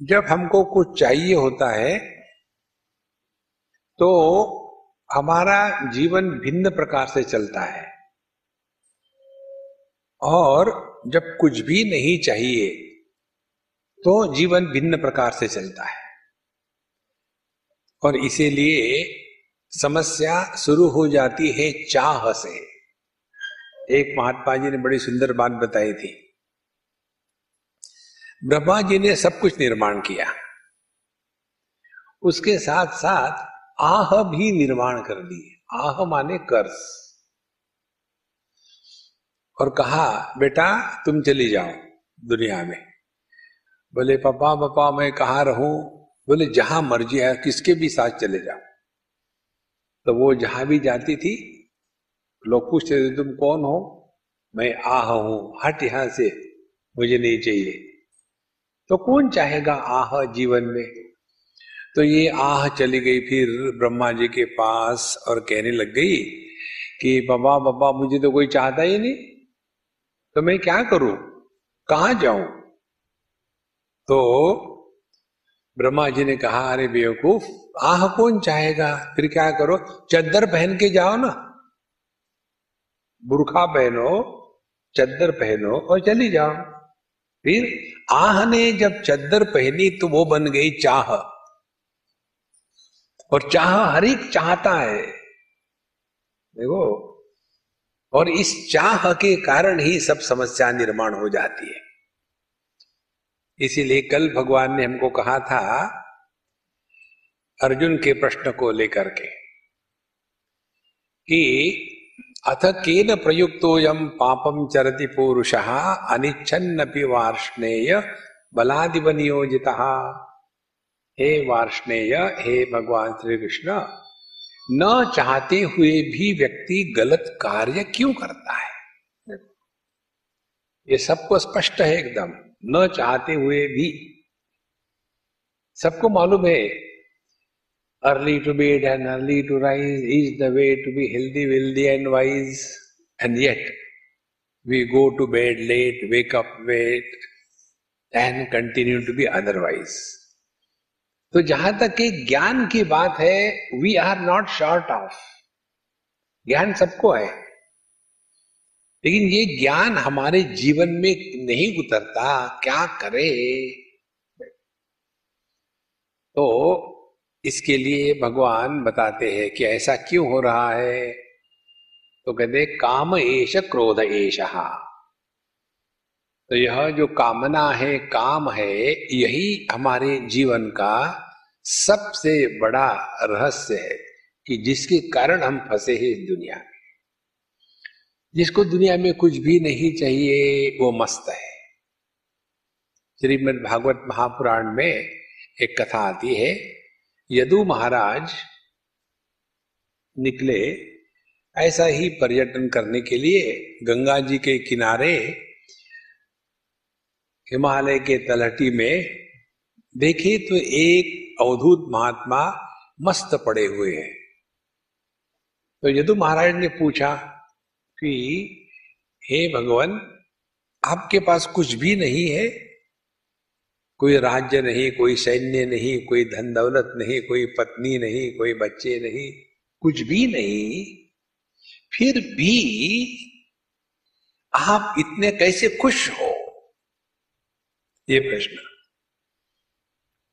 जब हमको कुछ चाहिए होता है तो हमारा जीवन भिन्न प्रकार से चलता है। और जब कुछ भी नहीं चाहिए तो जीवन भिन्न प्रकार से चलता है। और इसीलिए समस्या शुरू हो जाती है चाह से। एक महात्मा जी ने बड़ी सुंदर बात बताई थी। ब्रह्मा जी ने सब कुछ निर्माण किया। उसके साथ साथ आह भी निर्माण कर दी आह माने कर्ज और कहा, बेटा, तुम चली जाओ दुनिया में। बोले, पापा पापा, मैं कहा रहूँ? बोले, जहाँ मर्ज़ी है, किसके भी साथ चले जाओ। तो वो जहाँ भी जाती थी, लोग पूछते थे, तुम कौन हो? मैं आह हूँ। हट यहाँ से, मुझे नहीं चाहिए। तो कौन चाहेगा आह जीवन में? तो ये आह चली गई फिर ब्रह्मा जी के पास और कहने लग गई कि बाबा बाबा, मुझे तो कोई चाहता ही नहीं। तो मैं क्या करूँ? कहा जाऊँ? तो ब्रह्मा जी ने कहा, अरे बेवकूफ़, आह कौन चाहेगा? फिर क्या करो? चद्दर पहन के जाओ ना। बुरखा पहनो, चद्दर पहनो और चली जाओ। फिर आह ने जब चद्दर पहनी तो वो बन गई चाह। और चाह हर एक चाहता है। देखो, और इस चाह के कारण ही सब समस्या निर्माण हो जाती है। इसीलिए कल भगवान ने हमको कहा था, अर्जुन के प्रश्न को लेकर के कि अथ केन प्रयुक्तोयम पापम चरति पुरुष, अनिच्छन्नपि वार्ष्णेय बलादिव नियोजिता हे वार्ष्णेय, हे भगवान श्री कृष्ण न चाहते हुए भी व्यक्ति गलत कार्य क्यों करता है? ये सबको स्पष्ट है एकदम, न चाहते हुए भी। सबको मालूम है early to bed and early to rise is the way to be healthy, wealthy, and wise. And yet, we go to bed late, wake up late, and continue to be otherwise. तो जहाँ तक कि ज्ञान की बात है we are not short of ज्ञान सबको है लेकिन ये ज्ञान हमारे जीवन में नहीं उतरता क्या करे तो इसके लिए भगवान बताते हैं कि ऐसा क्यों हो रहा है? तो कहते, काम एश क्रोध एश तो यह जो कामना है, काम है, यही हमारे जीवन का सबसे बड़ा रहस्य है कि जिसके कारण हम फंसे हैं इस दुनिया में। जिसको दुनिया में कुछ भी नहीं चाहिए, वो मस्त है। श्रीमद भागवत महापुराण में एक कथा आती है यदु महाराज निकले, ऐसा ही पर्यटन करने के लिए गंगा जी के किनारे हिमालय के तलहटी में देखे तो एक अवधूत महात्मा मस्त पड़े हुए हैं। तो यदु महाराज ने पूछा कि, हे भगवान, आपके पास कुछ भी नहीं है? कोई राज्य नहीं, कोई सैन्य नहीं, कोई धन दौलत नहीं, कोई पत्नी नहीं, कोई बच्चे नहीं, कुछ भी नहीं, फिर भी आप इतने कैसे खुश हो? ये प्रश्न।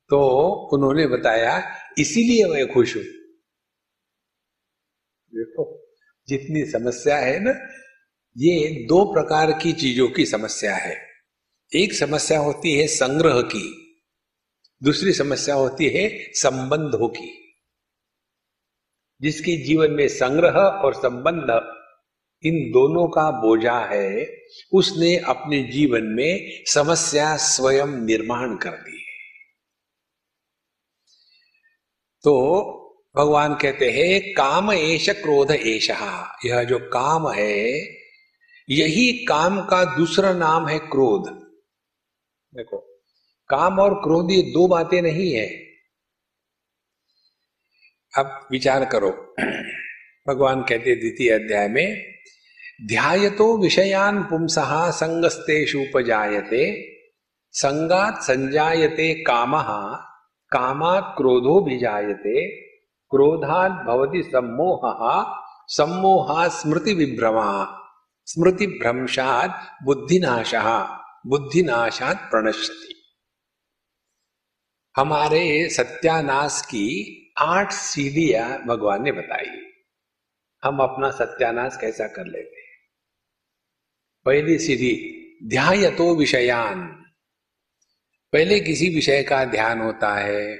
तो उन्होंने बताया, इसीलिए मैं खुश हूँ। देखो, जितनी समस्या है ना, ये दो प्रकार की चीज़ों की समस्या है। एक समस्या होती है संग्रह की, दूसरी समस्या होती है संबंधों की। जिसके जीवन में संग्रह और संबंध इन दोनों का बोझा है, उसने अपने जीवन में समस्या स्वयं निर्माण कर दी है। तो भगवान कहते हैं, काम एश क्रोध एश यह जो काम है, यही काम का दूसरा नाम है क्रोध। देखो, काम और क्रोध ये दो बातें नहीं है। अब विचार करो। भगवान कहते द्वितीय अध्याय में, ध्यायतो विषयान पुंसः संगस्तेषुपजायते संगात संजायते काम, कामात क्रोधो भिजायते, क्रोधात भवति सम्मोह सम्मोहा स्मृति विभ्रमा स्मृति भ्रंशात बुद्धिनाश। बुद्धिनाशात प्रणश्यति। हमारे सत्यानाश की आठ सीढ़ियाँ भगवान ने बताई। हम अपना सत्यानाश कैसा कर लेते हैं? पहली सीढ़ी, ध्यायतो विषयान। पहले किसी विषय का ध्यान होता है।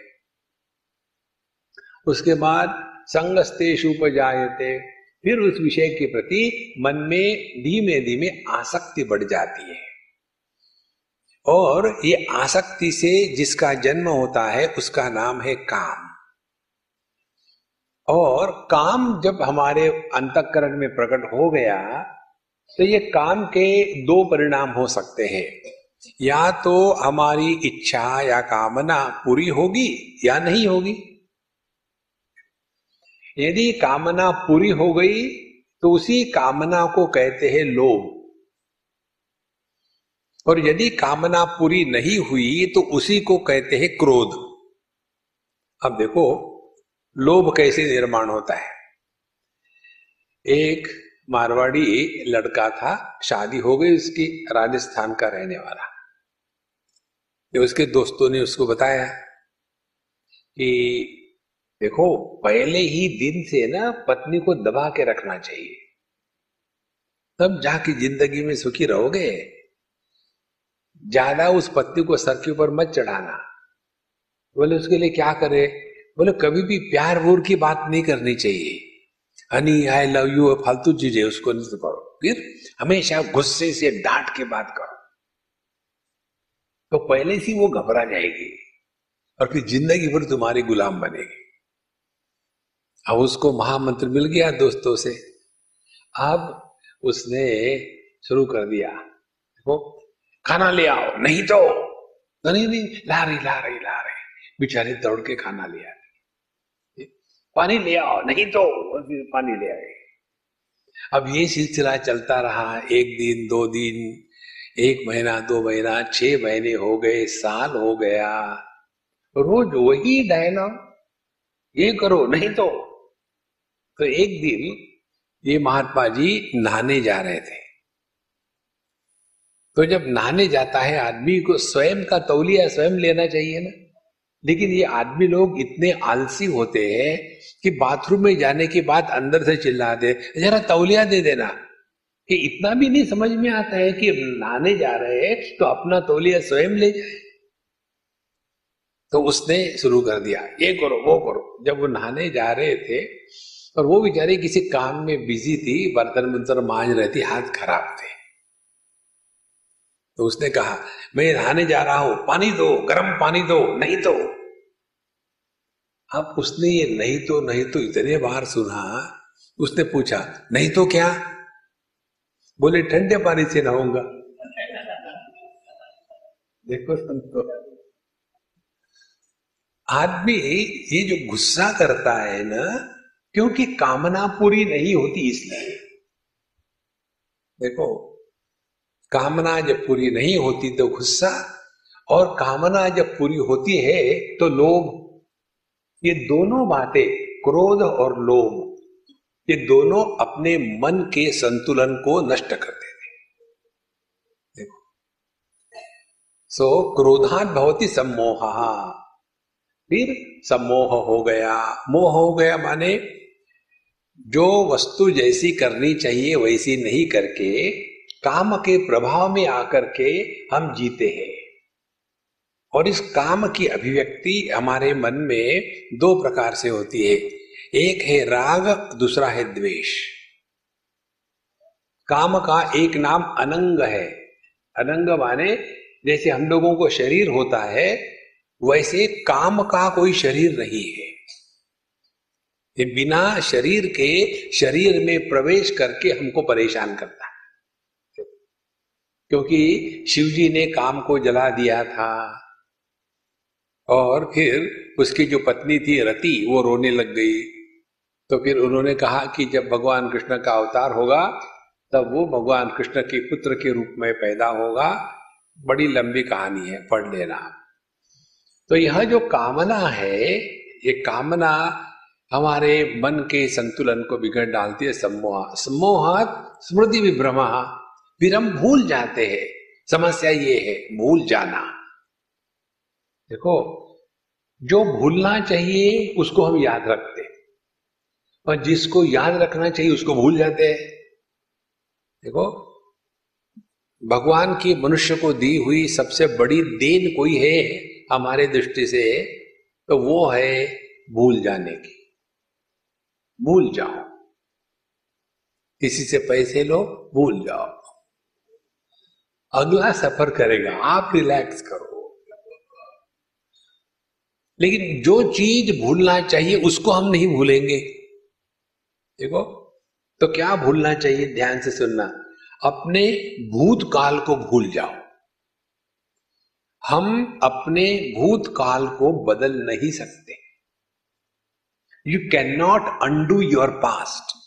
उसके बाद संगस्तेश उपजायते। फिर उस विषय के प्रति मन में धीमे धीमे आसक्ति बढ़ जाती है। और ये आसक्ति से जिसका जन्म होता है, उसका नाम है काम। और काम जब हमारे अंतकरण में प्रकट हो गया तो ये काम के दो परिणाम हो सकते हैं। या तो हमारी इच्छा या कामना पूरी होगी या नहीं होगी। यदि कामना पूरी हो गई तो उसी कामना को कहते हैं लोभ। और यदि कामना पूरी नहीं हुई तो उसी को कहते हैं क्रोध। अब देखो, लोभ कैसे निर्माण होता है। एक मारवाड़ी लड़का था, शादी हो गई उसकी, राजस्थान का रहने वाला। उसके दोस्तों ने उसको बताया कि देखो, पहले ही दिन से ना, पत्नी को दबा के रखना चाहिए। तब जाके ज़िंदगी में सुखी रहोगे। ज़्यादा उस पत्नी को सर के ऊपर मत चढ़ाना। बोले, उसके लिए क्या करे? बोले, कभी भी प्यार वोर की बात नहीं करनी चाहिए। हनी आई लव यू फालतू चीज़ें उसको नहीं करो। फिर हमेशा गुस्से से डांट के बात करो। तो पहले से वो घबरा जाएगी और फिर ज़िंदगी भर तुम्हारी गुलाम बनेगी। अब उसको महामंत्र मिल गया दोस्तों से। अब उसने शुरू कर दिया। देखो खाना ले आओ, नहीं तो। नहीं नहीं ला रही ला रही ला रही। बेचारे दौड़ के खाना ले आ पानी ले आओ, नहीं तो पानी ले आए। अब ये सिलसिला चलता रहा, एक दिन, दो दिन, एक महीना, दो महीना, छह महीने हो गए, साल हो गया। रोज वही डायलॉग, ये करो, नहीं तो। तो एक दिन ये महात्मा जी नहाने जा रहे थे। तो जब नहाने जाता है आदमी को स्वयं का तौलिया स्वयं लेना चाहिए ना। लेकिन ये आदमी लोग इतने आलसी होते हैं कि बाथरूम में जाने के बाद अंदर से चिल्ला दे जरा तौलिया दे देना। कि इतना भी नहीं समझ में आता है कि नहाने जा रहे हैं तो अपना तौलिया स्वयं ले जाए। तो उसने शुरू कर दिया, ये करो, वो करो। जब वो नहाने जा रहे थे और वो बेचारे किसी काम में बिज़ी थी बर्तन बर्तन मांझ रहे थी, हाथ खराब थे। तो उसने कहा, मैं नहाने जा रहा हूँ, पानी दो, गर्म पानी दो, नहीं तो। अब उसने ये नहीं तो नहीं तो इतने बार सुना। उसने पूछा, नहीं तो क्या? बोले, ठंडे पानी से नहाऊँगा। देखो संतो, आदमी ये जो गुस्सा करता है ना, क्योंकि कामना पूरी नहीं होती इसलिए। देखो कामना जब पूरी नहीं होती तो गुस्सा, और कामना जब पूरी होती है तो लोभ। ये दोनों बातें, क्रोध और लोभ, ये दोनों अपने मन के संतुलन को नष्ट कर देते देखो। सो, क्रोधात भवती सम्मोह। फिर सम्मोह हो गया। मोह हो गया माने, जो वस्तु जैसी करनी चाहिए वैसी नहीं करके काम के प्रभाव में आकर के हम जीते हैं। और इस काम की अभिव्यक्ति हमारे मन में दो प्रकार से होती है। एक है राग, दूसरा है द्वेष। काम का एक नाम अनंग है। अनंग माने जैसे हम लोगों को शरीर होता है, वैसे काम का कोई शरीर नहीं है। ये बिना शरीर के शरीर में प्रवेश करके हमको परेशान करता है। क्योंकि शिवजी ने काम को जला दिया था। और फिर उसकी जो पत्नी थी रति, वो रोने लग गई। तो फिर उन्होंने कहा कि जब भगवान कृष्ण का अवतार होगा, तब वो भगवान कृष्ण के पुत्र के रूप में पैदा होगा। बड़ी लंबी कहानी है, पढ़ लेना। तो यह जो कामना है, ये कामना हमारे मन के संतुलन को बिगड़ डालती है। सम्मोह, सम्मोहत स्मृति विभ्रमा। फिर हम भूल जाते हैं। समस्या ये है, भूल जाना। देखो, जो भूलना चाहिए, उसको हम याद रखते और जिसको याद रखना चाहिए, उसको भूल जाते हैं। देखो, भगवान की मनुष्य को दी हुई सबसे बड़ी देन कोई है, हमारे दृष्टि से तो वो है भूल जाने की। भूल जाओ। किसी से पैसे लो, भूल जाओ। अगला सफ़र करेगा। आप रिलैक्स करो। लेकिन जो चीज़ भूलना चाहिए, उसको हम नहीं भूलेंगे। देखो तो क्या भूलना चाहिए? ध्यान से सुनना। अपने भूतकाल को भूल जाओ। हम अपने भूतकाल को बदल नहीं सकते। You can not undo your past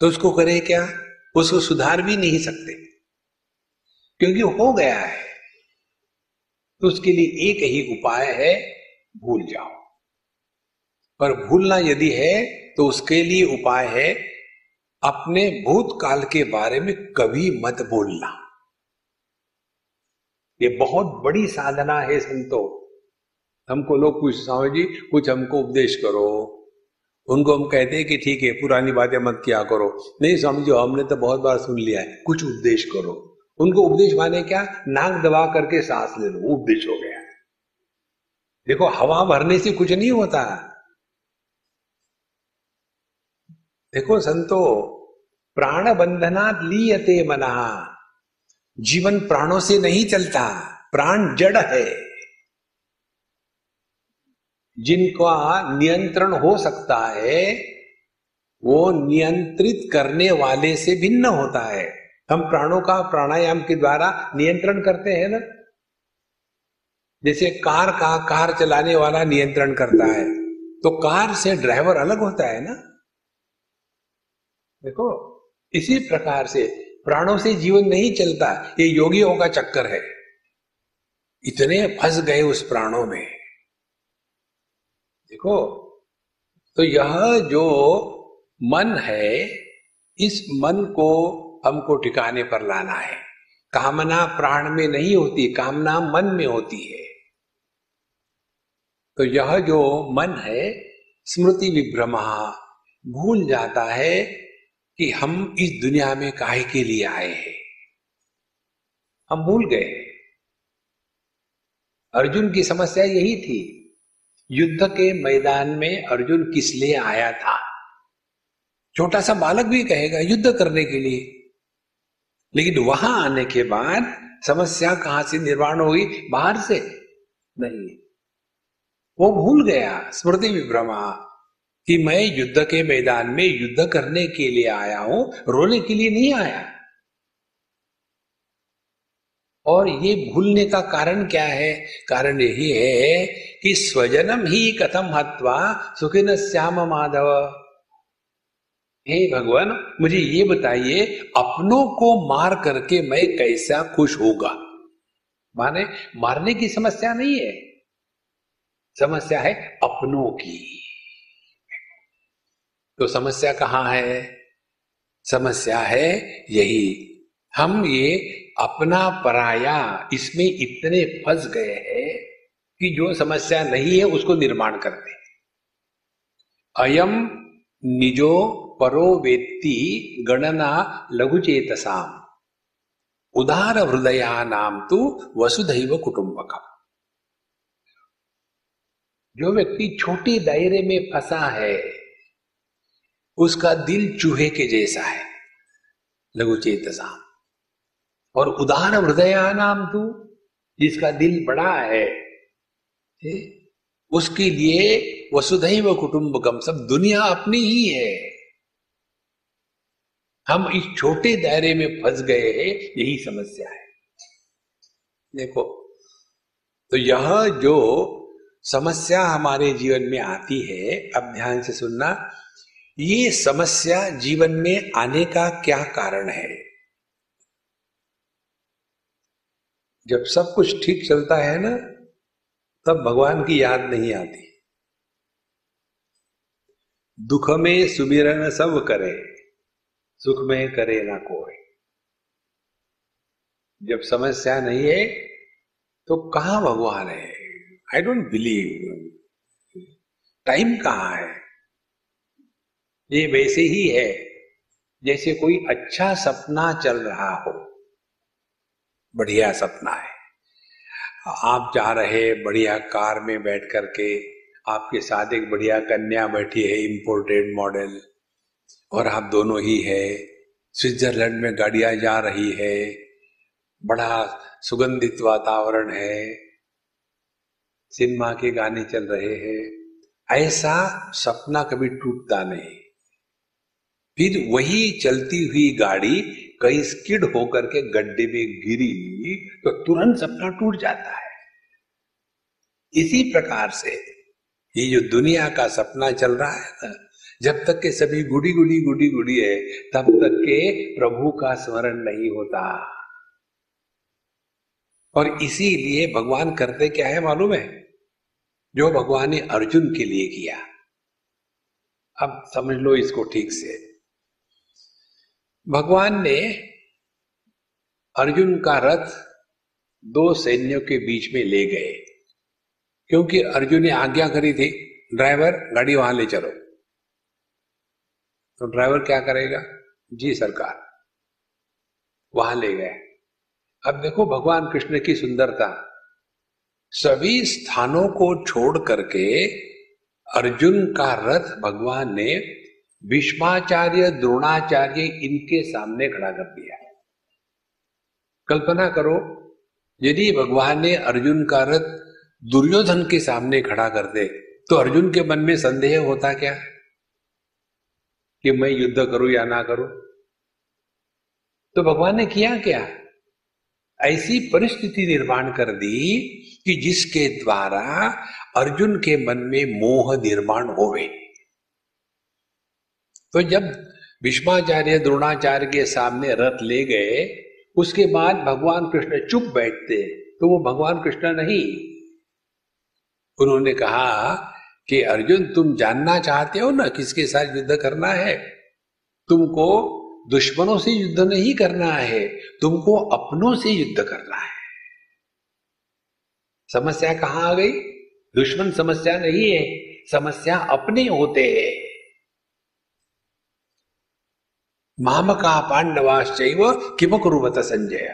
तो उसको करें क्या? उसको सुधार भी नहीं सकते। क्योंकि हो गया है। तो उसके लिए एक ही उपाय है, भूल जाओ। पर भूलना यदि है तो उसके लिए उपाय है, अपने भूतकाल के बारे में कभी मत बोलना। ये बहुत बड़ी साधना है संतो। हमको लोग पूछ स्वामी जी, कुछ हमको उपदेश करो। उनको हम कहते हैं कि ठीक है, पुरानी बातें मत किया करो। नहीं स्वामी जी हमने तो बहुत बार सुन लिया है, कुछ उपदेश करो। उनको उपदेश माने क्या? नाक दबा करके सांस ले लो उपदेश हो गया। देखो, हवा भरने से कुछ नहीं होता। देखो संतो, प्राण बंधना लीयते मना। जीवन प्राणों से नहीं चलता, प्राण जड़ है। जिनका नियंत्रण हो सकता है, वो नियंत्रित करने वाले से भिन्न होता है। हम प्राणों का प्राणायाम के द्वारा नियंत्रण करते हैं ना? जैसे कार का कार चलाने वाला नियंत्रण करता है तो कार से ड्राइवर अलग होता है ना? देखो, इसी प्रकार से प्राणों से जीवन नहीं चलता, ये योगियों का चक्कर है। इतने फंस गए उस प्राणों में। देखो तो यह जो मन है, इस मन को हमको ठिकाने पर लाना है। कामना प्राण में नहीं होती, कामना मन में होती है। तो यह जो मन है, स्मृति विभ्रमा, भूल जाता है कि हम इस दुनिया में काहे के लिए आए हैं। हम भूल गए। अर्जुन की समस्या यही थी युद्ध के मैदान में अर्जुन किस लिए आया था? छोटा सा बालक भी कहेगा, युद्ध करने के लिए। लेकिन वहाँ आने के बाद समस्या कहाँ से निर्माण हुई बाहर से? नहीं। वो भूल गया, स्मृति विभ्रमा, कि मैं युद्ध के मैदान में युद्ध करने के लिए आया हूँ, रोने के लिए नहीं आया। और ये भूलने का कारण क्या है? कारण यही है कि स्वजनम ही कथम हत्वा सुखिन श्याम माधव। हे भगवान, मुझे ये बताइए, अपनों को मार करके मैं कैसा खुश होगा? माने, मारने की समस्या नहीं है। समस्या है अपनों की। तो समस्या कहाँ है? समस्या है यही हम ये अपना पराया इसमें इतने फंस गए हैं कि जो समस्या नहीं है उसको निर्माण करते अयम निजो परो वेत्ति गणना लघुचेतसाम। उदार हृदया नाम तो वसुधैव कुटुंबकम जो व्यक्ति छोटे दायरे में फंसा है, उसका दिल चूहे के जैसा है लघु चेतसा और उदार हृदया नाम तू, जिसका दिल बड़ा है उसके लिए वसुधैव कुटुंबकम, सब दुनिया अपनी ही है। हम इस छोटे दायरे में फंस गए हैं, यही समस्या है। देखो तो यह जो समस्या हमारे जीवन में आती है, अब ध्यान से सुनना, ये समस्या जीवन में आने का क्या कारण है? जब सब कुछ ठीक चलता है ना, तब भगवान की याद नहीं आती। दुख में सुमिरन सब करे, सुख में करे ना कोई। जब समस्या नहीं है तो कहा भगवान है? आई डोंट बिलीव टाइम कहाँ है? ये वैसे ही है, जैसे कोई अच्छा सपना चल रहा हो। बढ़िया सपना है। आप जा रहे बढ़िया कार में बैठ करके, आपके साथ एक बढ़िया कन्या बैठी है इम्पोर्टेड मॉडल और आप दोनों ही है। स्विट्जरलैंड में गाड़ियाँ जा रही है। बड़ा सुगंधित वातावरण है। सिनेमा के गाने चल रहे हैं। ऐसा सपना कभी टूटता नहीं। फिर वही चलती हुई गाड़ी कहीं स्किड होकर के गड्ढे में गिरी तो तुरंत सपना टूट जाता है। इसी प्रकार से ये जो दुनिया का सपना चल रहा है ना, जब तक के सभी गुड़ी गुड़ी गुड़ी गुड़ी है, तब तक के प्रभु का स्मरण नहीं होता। और इसीलिए भगवान करते क्या है मालूम है? जो भगवान ने अर्जुन के लिए किया। अब समझ लो इसको ठीक से। भगवान ने अर्जुन का रथ दो सैन्यों के बीच में ले गए, क्योंकि अर्जुन ने आज्ञा करी थी, ड्राइवर, गाड़ी वहाँ ले चलो। तो ड्राइवर क्या करेगा? जी, सरकार। वहाँ ले गए। अब देखो भगवान कृष्ण की सुंदरता। सभी स्थानों को छोड़ करके अर्जुन का रथ भगवान ने भीष्माचार्य, द्रोणाचार्य इनके सामने खड़ा कर दिया। कल्पना करो, यदि भगवान ने अर्जुन का रथ दुर्योधन के सामने खड़ा कर दे तो अर्जुन के मन में संदेह होता क्या? कि मैं युद्ध करूँ या ना करूँ? तो भगवान ने किया क्या? ऐसी परिस्थिति निर्माण कर दी कि जिसके द्वारा अर्जुन के मन में मोह निर्माण होवे तो जब भीष्माचार्य द्रोणाचार्य के सामने रथ ले गए, उसके बाद भगवान कृष्ण चुप बैठते तो वो भगवान कृष्ण नहीं। उन्होंने कहा कि अर्जुन, तुम जानना चाहते हो ना किसके साथ युद्ध करना है? तुमको दुश्मनों से युद्ध नहीं करना है, तुमको अपनों से युद्ध करना है। समस्या कहाँ आ गई? दुश्मन समस्या नहीं है, समस्या अपने होते हैं। मामका पांडवाश्चैव किम कुरुवत संजय।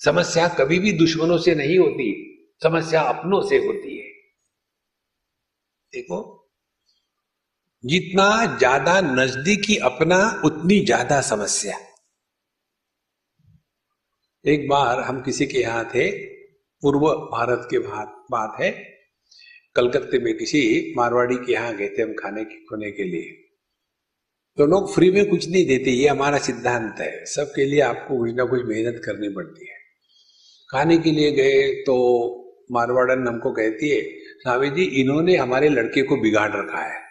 समस्या कभी भी दुश्मनों से नहीं होती, समस्या अपनों से होती है। देखो, जितना ज़्यादा नजदीकी अपना, उतनी ज़्यादा समस्या। एक बार हम किसी के यहाँ थे, पूर्व भारत के बात है, कलकत्ते में किसी मारवाड़ी के यहाँ गए थे हम खाने के, खोने के लिए। तो लोग फ्री में कुछ नहीं देते, ये हमारा सिद्धांत है। सबके लिए आपको कुछ ना कुछ मेहनत करनी पड़ती है। खाने के लिए गए तो मारवाड़न हमको कहती है, स्वामी जी, इन्होंने हमारे लड़के को बिगाड़ रखा है।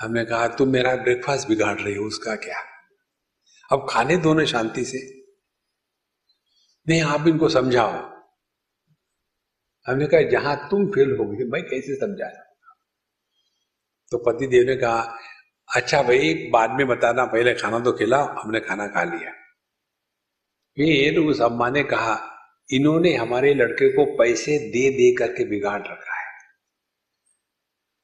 हमने कहा, तुम मेरा ब्रेकफास्ट बिगाड़ रही हो, उसका क्या? अब खाने दो ना शांति से। नहीं, आप इनको समझाओ। हमने कहा, जहाँ तुम फेल हो गई मैं कैसे समझा तो पति देव ने कहा अच्छा भाई, बाद में बताना, पहले खाना तो खिलाओ, हमने खाना खा लिया। फिर उस अम्मा ने कहा, इन्होंने हमारे लड़के को पैसे दे दे करके बिगाड़ रखा है।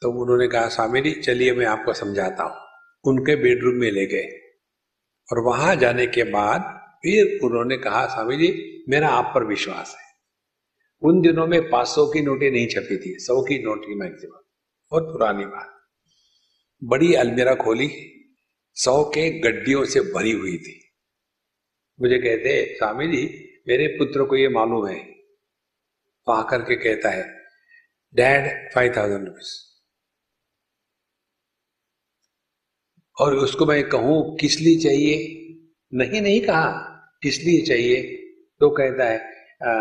तो उन्होंने कहा, स्वामी जी, चलिए मैं आपको समझाता हूँ। उनके बेडरूम में ले गए। और वहाँ जाने के बाद फिर उन्होंने कहा, स्वामी जी, मेरा आप पर विश्वास है। उन दिनों में पाँच सौ की नोटें नहीं छपी थी, सौ की नोट की मैक्सिमम, बहुत पुरानी बात। बड़ी अलमीरा खोली सौ के गड्डियों से भरी हुई थी। मुझे कहते स्वामी जी मेरे पुत्र को ये मालूम है। तो आकर के कहता है डैड फाइव थाउज़ेंड रुपीज़ और उसको मैं कहूँ किस लिए चाहिए? नहीं नहीं कहा। किस लिए चाहिए? तो कहता है आ,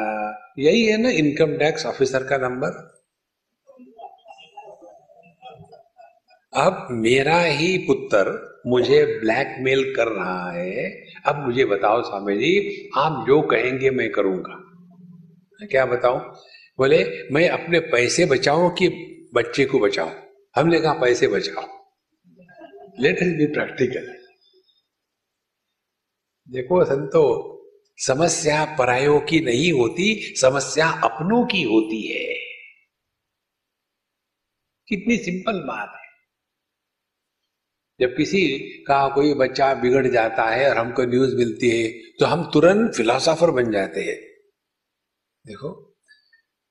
यही है ना इनकम टैक्स ऑफिसर का नंबर अब मेरा ही पुत्र मुझे ब्लैकमेल कर रहा है। अब मुझे बताओ स्वामी जी, आप जो कहेंगे मैं करूँगा। क्या बताऊँ? बोले, मैं अपने पैसे बचाऊं कि बच्चे को बचाऊं? हमने कहा, पैसे बचाओ। लेट इज़ बी प्रैक्टिकल देखो संतो, समस्या परायों की नहीं होती, समस्या अपनों की होती है। कितनी सिंपल बात है। जब किसी का कोई बच्चा बिगड़ जाता है और हमको न्यूज़ मिलती है तो हम तुरंत फिलोसोफर बन जाते हैं। देखो,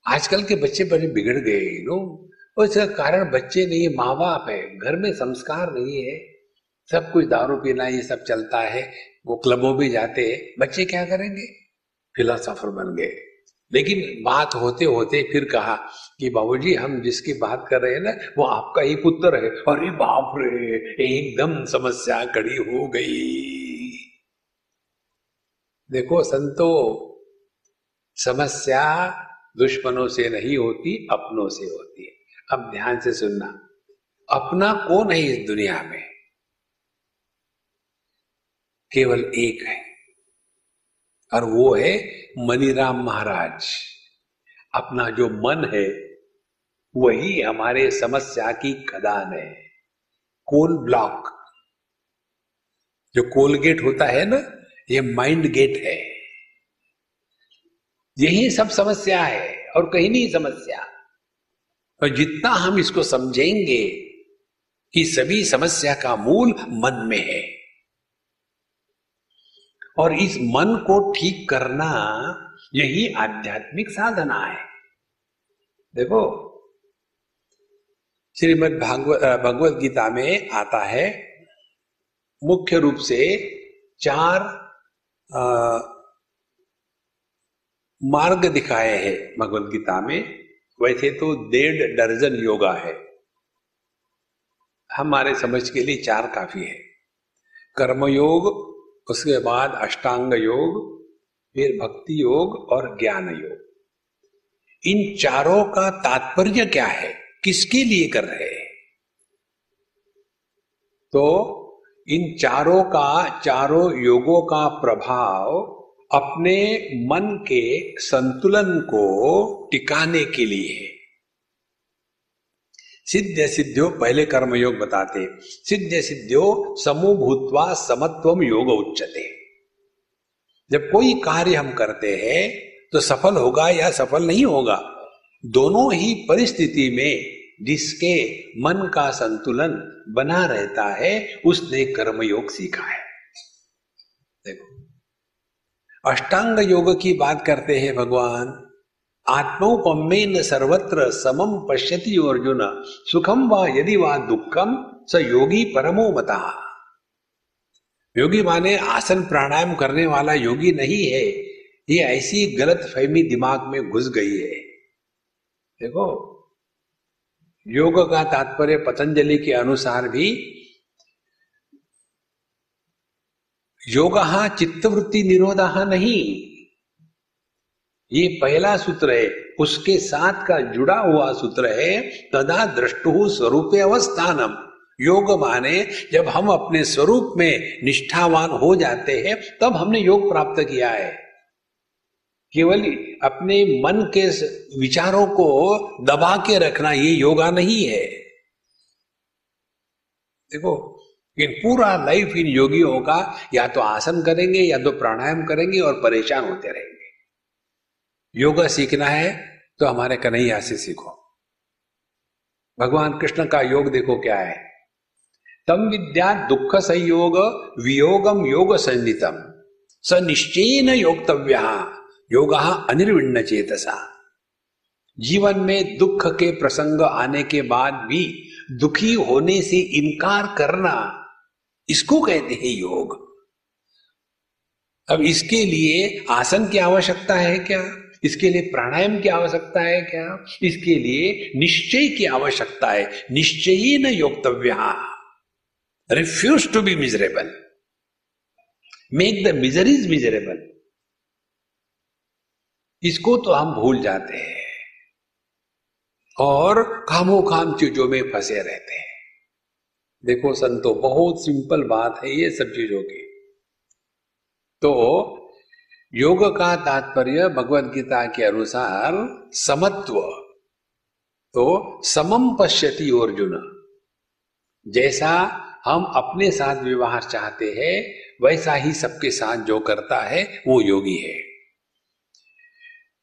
आजकल के बच्चे बड़े बिगड़ गए लोग इसका कारण बच्चे नहीं माँ बाप है, घर में संस्कार नहीं है। सब कुछ दारू पीना, ये सब चलता है, वो क्लबों में जाते हैं। बच्चे क्या करेंगे? फिलोसोफर बन गए। लेकिन बात होते होते फिर कहा कि बाबूजी, हम जिसकी बात कर रहे हैं ना, वो आपका ही पुत्र है। अरे बाप रे, एकदम समस्या कड़ी हो गई। देखो, संतो, समस्या दुश्मनों से नहीं होती, अपनों से होती है। अब ध्यान से सुनना, अपना कौन है इस दुनिया में? केवल एक है। और वो है मनीराम महाराज। अपना जो मन है, वही हमारे समस्या की खदान है। Coal block. जो कोलगेट होता है ना, ये माइंड गेट है। यही सब समस्या है, और कहीं नहीं समस्या। और जितना हम इसको समझेंगे कि सभी समस्या का मूल मन में है। और इस मन को ठीक करना यही आध्यात्मिक साधना है। देखो श्रीमद भागवत गीता में आता है मुख्य रूप से चार आ, मार्ग दिखाए हैं भगवत गीता में। वैसे तो डेढ़ दर्जन योगा है। हमारे समझ के लिए चार काफ़ी है। कर्मयोग उसके बाद अष्टांग योग, फिर भक्ति योग और ज्ञान योग। इन चारों का तात्पर्य क्या है? किसके लिए कर रहे हैं? तो इन चारों का, चारों योगों का प्रभाव अपने मन के संतुलन को टिकाने के लिए है। सिद्ध सिद्धियो पहले कर्म योग बताते। सिद्ध सिद्धियो समूह भूतवा समत्वम योग उच्चते जब कोई कार्य हम करते हैं तो सफल होगा या सफल नहीं होगा, दोनों ही परिस्थिति में जिसके मन का संतुलन बना रहता है, उसने कर्मयोग सीखा है। देखो, अष्टांग योग की बात करते हैं भगवान। आत्मोपमेन सर्वत्र समम पश्यति अर्जुन सुखम व यदि वा दुखम स योगी परमो मता। योगी माने आसन प्राणायाम करने वाला योगी नहीं है, ये ऐसी गलत फहमी दिमाग में घुस गई है। देखो, योग का तात्पर्य पतंजलि के अनुसार भी योग चित्तवृत्ति निरोधा नहीं ये पहला सूत्र है, उसके साथ का जुड़ा हुआ सूत्र है, तदा दृष्टु स्वरूप अवस्थानम। योग माने, जब हम अपने स्वरूप में निष्ठावान हो जाते हैं, तब हमने योग प्राप्त किया है। केवल अपने मन के विचारों को दबा के रखना ये योगा नहीं है। देखो, इन पूरा लाइफ इन योगियों का या तो आसन करेंगे या तो प्राणायाम करेंगे और परेशान होते रहेंगे। योगा सीखना है तो हमारे कन्हैया से सीखो। भगवान कृष्ण का योग देखो क्या है। तम विद्या दुख संयोग वियोगम योग संजितम स निश्चयन योगतव्य योग अनिर्विण्ण चेतसा। जीवन में दुख के प्रसंग आने के बाद भी दुखी होने से इनकार करना, इसको कहते हैं योग। अब इसके लिए आसन की आवश्यकता है क्या? इसके लिए प्राणायाम की आवश्यकता है क्या? इसके लिए निश्चय की आवश्यकता है। निश्चय न योक्तव्य refuse to be miserable make the miseries miserable इसको तो हम भूल जाते हैं। और खामो खाम चीज़ों में फंसे रहते हैं। देखो संतो, बहुत सिंपल बात है ये सब चीज़ों की। तो योग का तात्पर्य भगवत गीता के अनुसार समत्व। तो समम पश्यति अर्जुन। जैसा हम अपने साथ व्यवहार चाहते हैं, वैसा ही सबके साथ जो करता है, वो योगी है।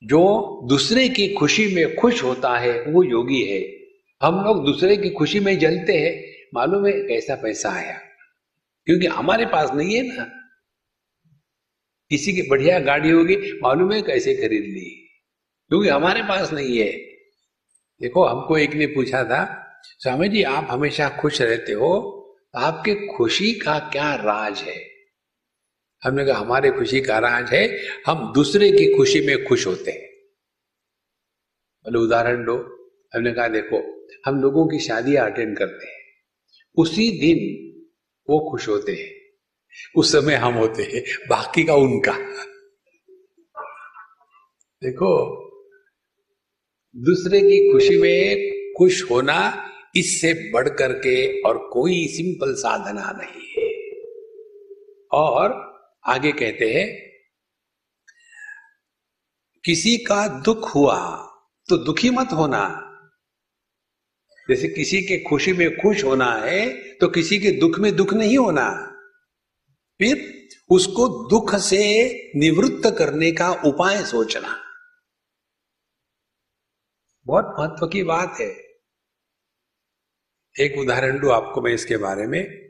जो दूसरे की खुशी में खुश होता है, वो योगी है। हम लोग दूसरे की खुशी में जलते हैं, मालूम है कैसा पैसा आया? क्योंकि हमारे पास नहीं है ना। किसी की बढ़िया गाड़ी होगी, मालूम है कैसे खरीद ली? क्योंकि हमारे पास नहीं है। देखो, हमको एक ने पूछा था, स्वामी जी, आप हमेशा खुश रहते हो? आपके खुशी का क्या राज है? हमने कहा, हमारे खुशी का राज है, हम दूसरे की खुशी में खुश होते हैं। बोले, उदाहरण दो। हमने कहा, देखो, हम लोगों की शादियाँ अटेंड करते हैं। उसी दिन वो खुश होते हैं। उस समय हम होते हैं, बाकी का उनका। देखो, दूसरे की खुशी में खुश होना इससे बढ़ करके और कोई सिंपल साधना नहीं है। और आगे कहते हैं, किसी का दुख हुआ तो दुखी मत होना। जैसे किसी के खुशी में खुश होना है तो किसी के दुख में दुख नहीं होना। फिर उसको दुख से निवृत्त करने का उपाय सोचना। बहुत महत्व की बात है। एक उदाहरण दू आपको मैं इसके बारे में।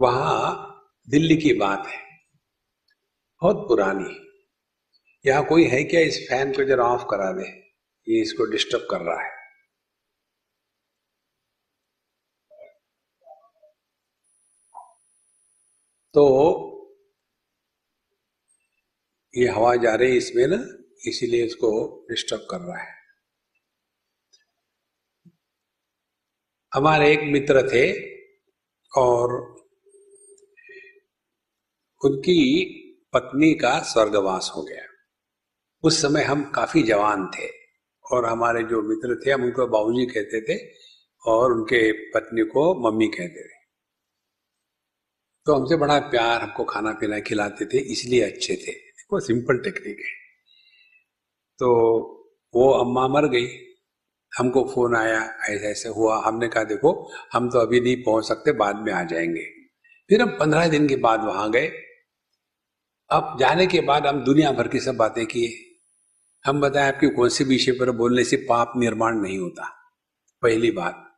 वहाँ दिल्ली की बात है। बहुत पुरानी। यहाँ कोई है क्या इस फ़ैन को जरा ऑफ़ करा दे? ये इसको डिस्टर्ब कर रहा है। तो ये हवा जा रही इसमें ना, इसीलिए इसको डिस्टर्ब कर रहा है। हमारे एक मित्र थे और उनकी पत्नी का स्वर्गवास हो गया। उस समय हम काफ़ी जवान थे और हमारे जो मित्र थे, हम उनको बाबूजी कहते थे और उनके पत्नी को मम्मी कहते थे। तो हमसे बड़ा प्यार हमको खाना पीना खिलाते थे, इसलिए अच्छे थे। वो सिंपल टेक्निक है। तो वो अम्मा मर गई, हमको फ़ोन आया, ऐसे ऐसे हुआ। हमने कहा, देखो, हम तो अभी नहीं पहुँच सकते, बाद में आ जाएँगे। फिर हम पंद्रह दिन के बाद वहाँ गए। अब जाने के बाद हम दुनिया भर की सब बातें किए। हम बताएँ, आपके कौन से विषय पर बोलने से पाप निर्माण नहीं होता? पहली बात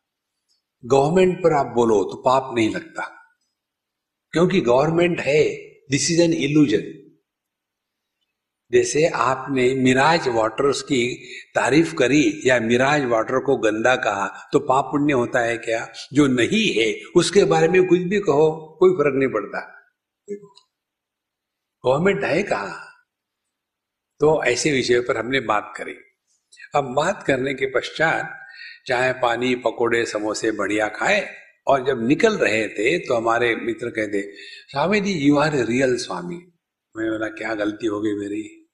गवर्नमेंट पर आप बोलो तो पाप नहीं लगता। क्योंकि गवर्नमेंट है दिस इज़ एन इल्यूजन जैसे आपने मिराज वाटर्स की तारीफ़ करी या मिराज वाटर को गंदा कहा तो पाप पुण्य होता है क्या? जो नहीं है, उसके बारे में कुछ भी कहो, कोई फ़र्क नहीं पड़ता। गवर्नमेंट है कहा? तो ऐसे विषय पर हमने बात करी। अब बात करने के पश्चात चाहे पानी, पकोड़े, समोसे बढ़िया खाए और जब निकल रहे थे तो हमारे मित्र कहते, Swami ji you are a real swami. मैं बोला, क्या गलती हो गई मेरी?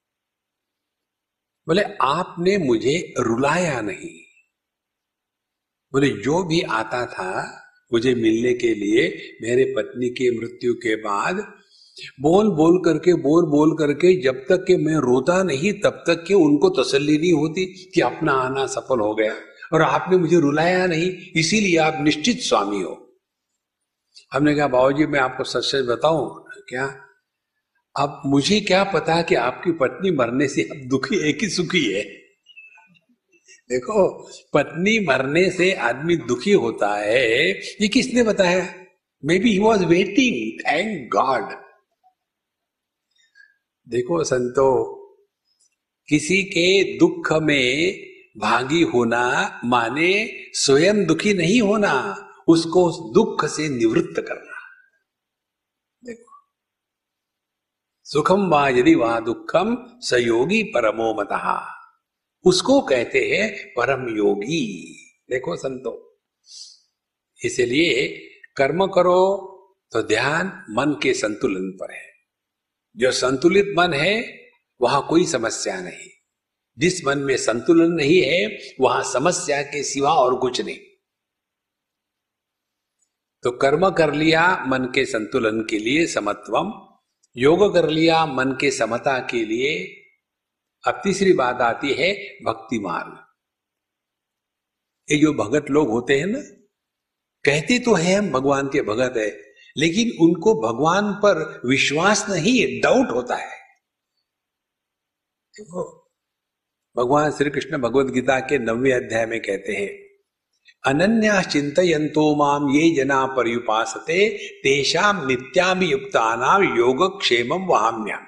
बोले, आपने मुझे रुलाया नहीं। बोले, जो भी आता था मुझे मिलने के लिए, मेरे पत्नी की मृत्यु के बाद, बोल बोल करके, बोल बोल करके, जब तक के मैं रोता नहीं, तब तक के उनको तसल्ली नहीं होती कि अपना आना सफल हो गया। और आपने मुझे रुलाया नहीं, इसीलिए आप निश्चित स्वामी हो। हमने कहा बाबू जी मैं आपको सच सच बताऊँ क्या? अब मुझे क्या पता कि आपकी पत्नी मरने से अब दुखी है कि सुखी है? देखो, पत्नी मरने से आदमी दुखी होता है, ये किसने बताया? Maybe he was waiting thank God देखो, संतो, किसी के दुख में भागी होना माने स्वयं दुखी नहीं होना, उसको उस दुख से निवृत्त करना। देखो, सुखम व यदि वा दुखम सयोगी परमो मतहा उसको कहते हैं परम योगी। देखो संतो, इसलिए कर्म करो तो ध्यान मन के संतुलन पर है। जो संतुलित मन है, वहाँ कोई समस्या नहीं। जिस मन में संतुलन नहीं है, वहाँ समस्या के सिवा और कुछ नहीं। तो कर्म कर लिया मन के संतुलन के लिए समत्वम, योग कर लिया मन के समता के लिए, अब तीसरी बात आती है भक्ति मार्ग। ये जो भगत लोग होते हैं ना, कहते तो है हम भगवान के भगत है, लेकिन उनको भगवान पर विश्वास नहीं डाउट होता है। भगवान श्री कृष्ण भगवद गीता के नवे अध्याय में कहते हैं अनन्या चिंतयंतो माम ये जना पर्युपासते तेषाम नित्यामी युक्ता नाम योग क्षेम वहाम्याम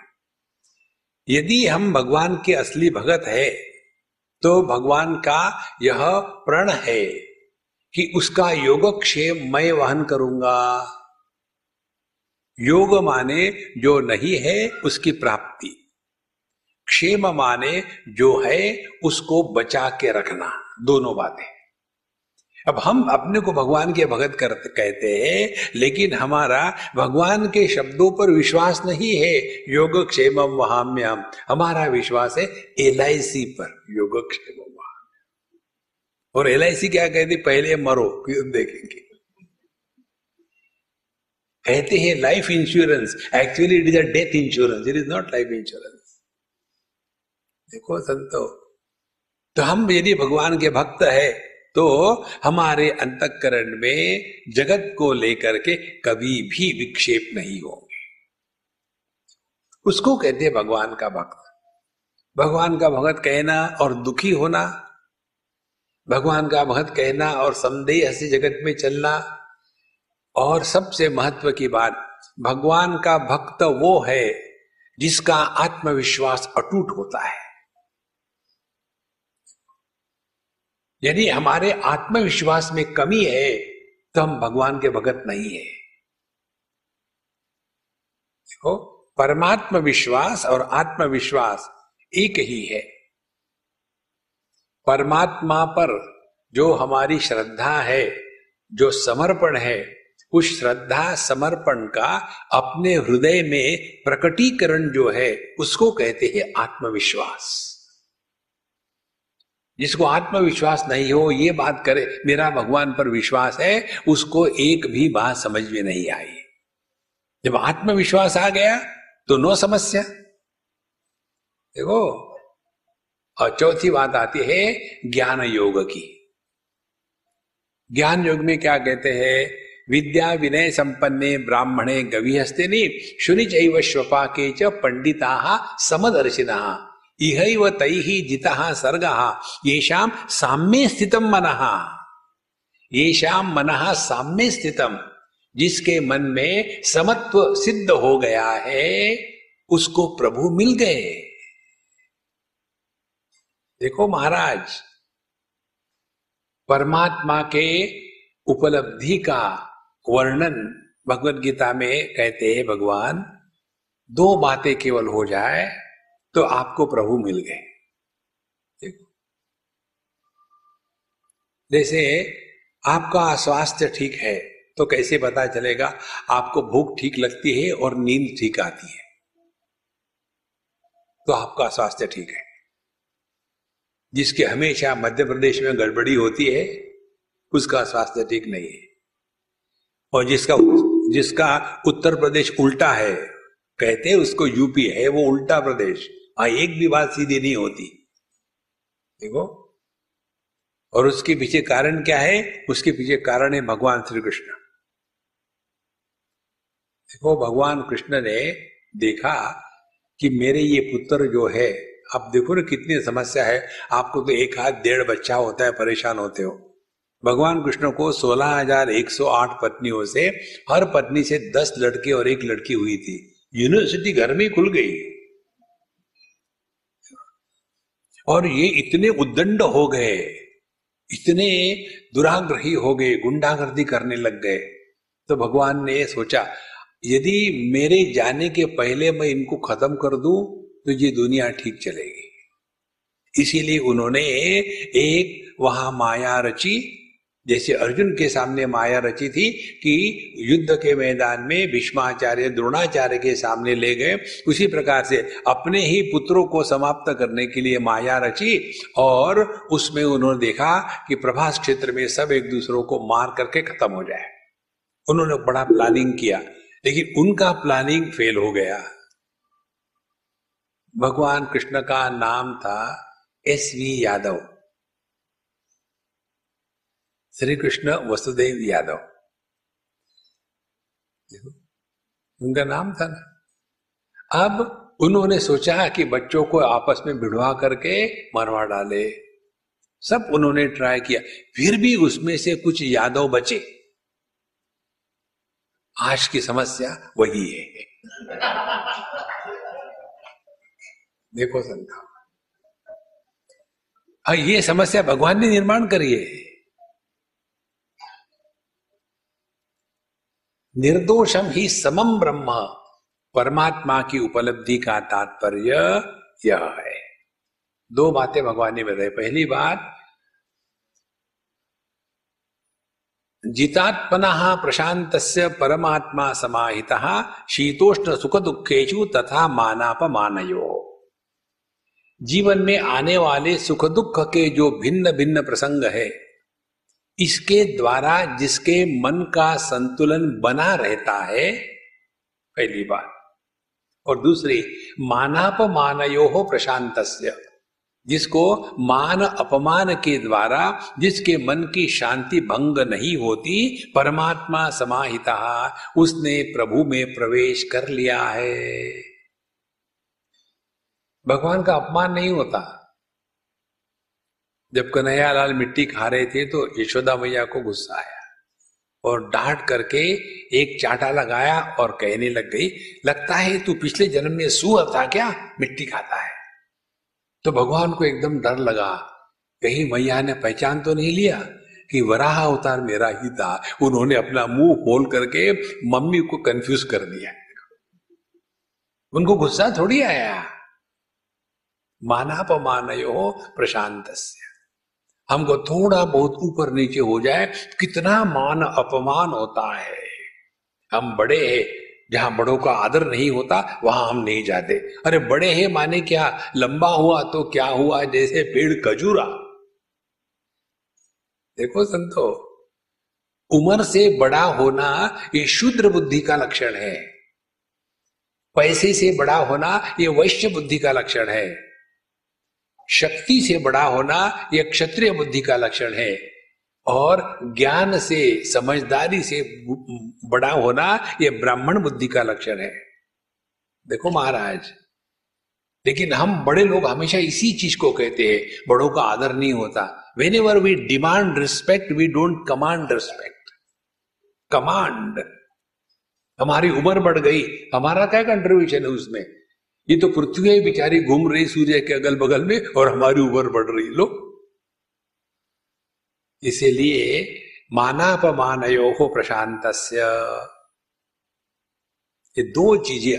यदि हम भगवान के असली भगत है तो भगवान का यह प्रण है कि उसका योगक्षेम मैं वहन करूँगा। योग माने जो नहीं है, उसकी प्राप्ति। क्षेम माने जो है, उसको बचा के रखना। दोनों बातें। अब हम अपने को भगवान के भगत करते कहते हैं, लेकिन हमारा भगवान के शब्दों पर विश्वास नहीं है, योग क्षेम वहाम्याम हमारा विश्वास है एलआईसी पर, योग क्षेम और एलआईसी क्या कहती, पहले मरो, फिर देखेंगे। कहते हैं life insurance actually it is a death insurance it is not life insurance देखो संतो। तो हम यदि भगवान के भक्त है तो हमारे अंतकरण में जगत को लेकर के कभी भी विक्षेप नहीं होंगे। उसको कहते हैं भगवान का भक्त। भगवान का भगत कहना और दुखी होना, भगवान का भगत कहना और संदेह से जगत में चलना, और सबसे महत्व की बात, भगवान का भक्त वो है जिसका आत्मविश्वास अटूट होता है। यदि हमारे आत्मविश्वास में कमी है तो हम भगवान के भगत नहीं है। देखो परमात्म विश्वास और आत्मविश्वास एक ही है। परमात्मा पर जो हमारी श्रद्धा है, जो समर्पण है, उस श्रद्धा समर्पण का अपने हृदय में प्रकटीकरण जो है, उसको कहते हैं आत्मविश्वास। जिसको आत्मविश्वास नहीं हो, ये बात करे, मेरा भगवान पर विश्वास है, उसको एक भी बात समझ में नहीं आई। जब आत्मविश्वास आ गया तो नो समस्या। देखो, और चौथी बात आती है ज्ञान योग की। ज्ञान योग में क्या कहते हैं? विद्या विनय संपन्ने ब्राह्मणे गवी हस्ते शुनि चैव स्वपा के च पंडिता समदर्शिना। इहैव तैहि जितः सर्गः। येषाम साम्य स्थितम मनः। येषाम मनः साम्य स्थितम जिसके मन में समत्व सिद्ध हो गया है, उसको प्रभु मिल गए। देखो महाराज, परमात्मा के उपलब्धि का वर्णन भगवत गीता में कहते हैं भगवान, दो बातें केवल हो जाए तो आपको प्रभु मिल गए। देखो जैसे आपका स्वास्थ्य ठीक है तो कैसे पता चलेगा? आपको भूख ठीक लगती है और नींद ठीक आती है। तो आपका स्वास्थ्य ठीक है। जिसके हमेशा मध्य प्रदेश में गड़बड़ी होती है, उसका स्वास्थ्य ठीक नहीं है। और जिसका जिसका उत्तर प्रदेश उल्टा है, कहते हैं उसको यूपी है, वो उल्टा प्रदेश। हाँ एक भी बात सीधी नहीं होती। देखो। और उसके पीछे कारण क्या है? उसके पीछे कारण है भगवान श्री कृष्ण देखो, भगवान कृष्ण ने देखा कि मेरे ये पुत्र जो है, आप देखो ना कितनी समस्या है। आपको तो एक हाथ डेढ़ बच्चा होता है, परेशान होते हो। भगवान कृष्ण को सोलह हज़ार एक सौ आठ पत्नियों से, हर पत्नी से दस लड़के और एक लड़की हुई थी। यूनिवर्सिटी घर में खुल गई। और ये इतने उद्दंड हो गए, इतने दुराग्रही हो गए, गुंडागर्दी करने लग गए। तो भगवान ने सोचा, यदि मेरे जाने के पहले मैं इनको खत्म कर दूँ तो ये दुनिया ठीक चलेगी। इसीलिए उन्होंने एक वहाँ माया रची जैसे अर्जुन के सामने माया रची थी कि युद्ध के मैदान में भीष्माचार्य, द्रोणाचार्य के सामने ले गए। उसी प्रकार से अपने ही पुत्रों को समाप्त करने के लिए माया रची और उसमें उन्होंने देखा कि प्रभास क्षेत्र में सब एक दूसरों को मार करके खत्म हो जाए। उन्होंने बड़ा प्लानिंग किया, लेकिन उनका प्लानिंग फेल हो गया। भगवान कृष्ण का नाम था एस वी यादव। श्री कृष्ण वसुदेव यादव। देखो, उनका नाम था ना। अब उन्होंने सोचा कि बच्चों को आपस में भिड़वा करके मरवा डाले। सब उन्होंने ट्राई किया। फिर भी उसमें से कुछ यादव बचे। आज की समस्या वही है। देखो संता ये समस्या भगवान ने निर्माण करी है। निर्दोषम ही समम ब्रह्म। परमात्मा की उपलब्धि का तात्पर्य यह है। दो बातें भगवान ने बताई। पहली बात, जितात्मना प्रशांत परमात्मा समाहित शीतोष्ण सुख दुखेशु तथा मानापमानयो। जीवन में आने वाले सुख दुख के जो भिन्न भिन्न प्रसंग है इसके द्वारा जिसके मन का संतुलन बना रहता है, पहली बात। और दूसरी मानाप मानयो हो प्रशांत जिसको मान अपमान के द्वारा, जिसके मन की शांति भंग नहीं होती, परमात्मा समाहिता, उसने प्रभु में प्रवेश कर लिया है। भगवान का अपमान नहीं होता। जब कन्हैयालाल मिट्टी खा रहे थे तो यशोदा मैया को गुस्सा आया और डांट करके एक चाटा लगाया और कहने लग गई, लगता है तू पिछले जन्म में सुअर था क्या? मिट्टी खाता है। तो भगवान को एकदम डर लगा। कहीं मैया ने पहचान तो नहीं लिया कि वराह अवतार मेरा ही था। उन्होंने अपना मुँह खोल करके मम्मी को कंफ्यूज कर दिया। उनको गुस्सा थोड़ी आया। मानापमानयो प्रशांत हमको थोड़ा बहुत ऊपर नीचे हो जाए, कितना मान अपमान होता है। हम बड़े हैं, जहाँ बड़ों का आदर नहीं होता, वहाँ हम नहीं जाते। अरे बड़े हैं माने क्या? लंबा हुआ तो क्या हुआ? जैसे पेड़ खजूरा। देखो संतो, उम्र से बड़ा होना ये शुद्र बुद्धि का लक्षण है। पैसे से बड़ा होना ये वैश्य बुद्धि का लक्षण है। शक्ति से बड़ा होना यह क्षत्रिय बुद्धि का लक्षण है। और ज्ञान से, समझदारी से बड़ा होना यह ब्राह्मण बुद्धि का लक्षण है। देखो महाराज, लेकिन हम बड़े लोग हमेशा इसी चीज़ को कहते हैं, बड़ों का आदर नहीं होता। Whenever we demand respect we don't command respect command हमारी उम्र बढ़ गई, हमारा क्या कंट्रीब्यूशन है उसमें? ये तो पृथ्वी बेचारी घूम रही सूर्य के अगल बगल में और हमारी उम्र बढ़ रही लो। इसीलिए मानापमानयो हो प्रशांत ये दो चीज़ें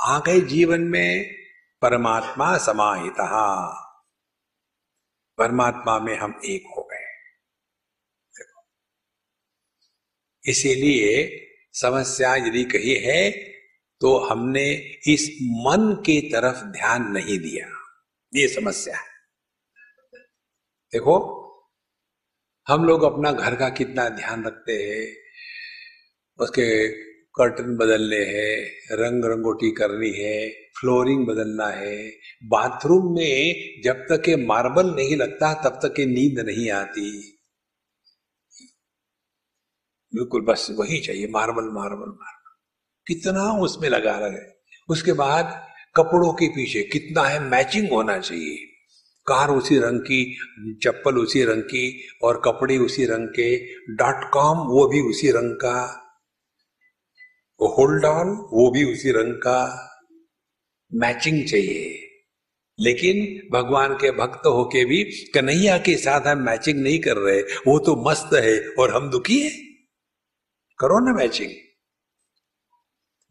आ गए जीवन में, परमात्मा समाहित। परमात्मा में हम एक हो गए। इसीलिए समस्या यदि कही है तो हमने इस मन के तरफ़ ध्यान नहीं दिया। ये समस्या है। देखो, हम लोग अपना घर का कितना ध्यान रखते हैं, उसके कर्टन बदलने हैं, रंग रंगोटी करनी है फ्लोरिंग बदलना है। बाथरूम में जब तक के मार्बल नहीं लगता, तब तक ये नींद नहीं आती। बिल्कुल बस वही चाहिए मार्बल मार्बल मार्बल कितना उसमें लगा रहे उसके बाद कपड़ों के पीछे कितना है मैचिंग होना चाहिए। कार उसी रंग की, चप्पल उसी रंग की और कपड़े उसी रंग के, डॉट कॉम वो भी उसी रंग का, होल्ड ऑन वो भी उसी रंग का, मैचिंग चाहिए। लेकिन भगवान के भक्त होके भी कन्हैया के साथ हम मैचिंग नहीं कर रहे, वो तो मस्त है और हम दुखी है। करो ना मैचिंग।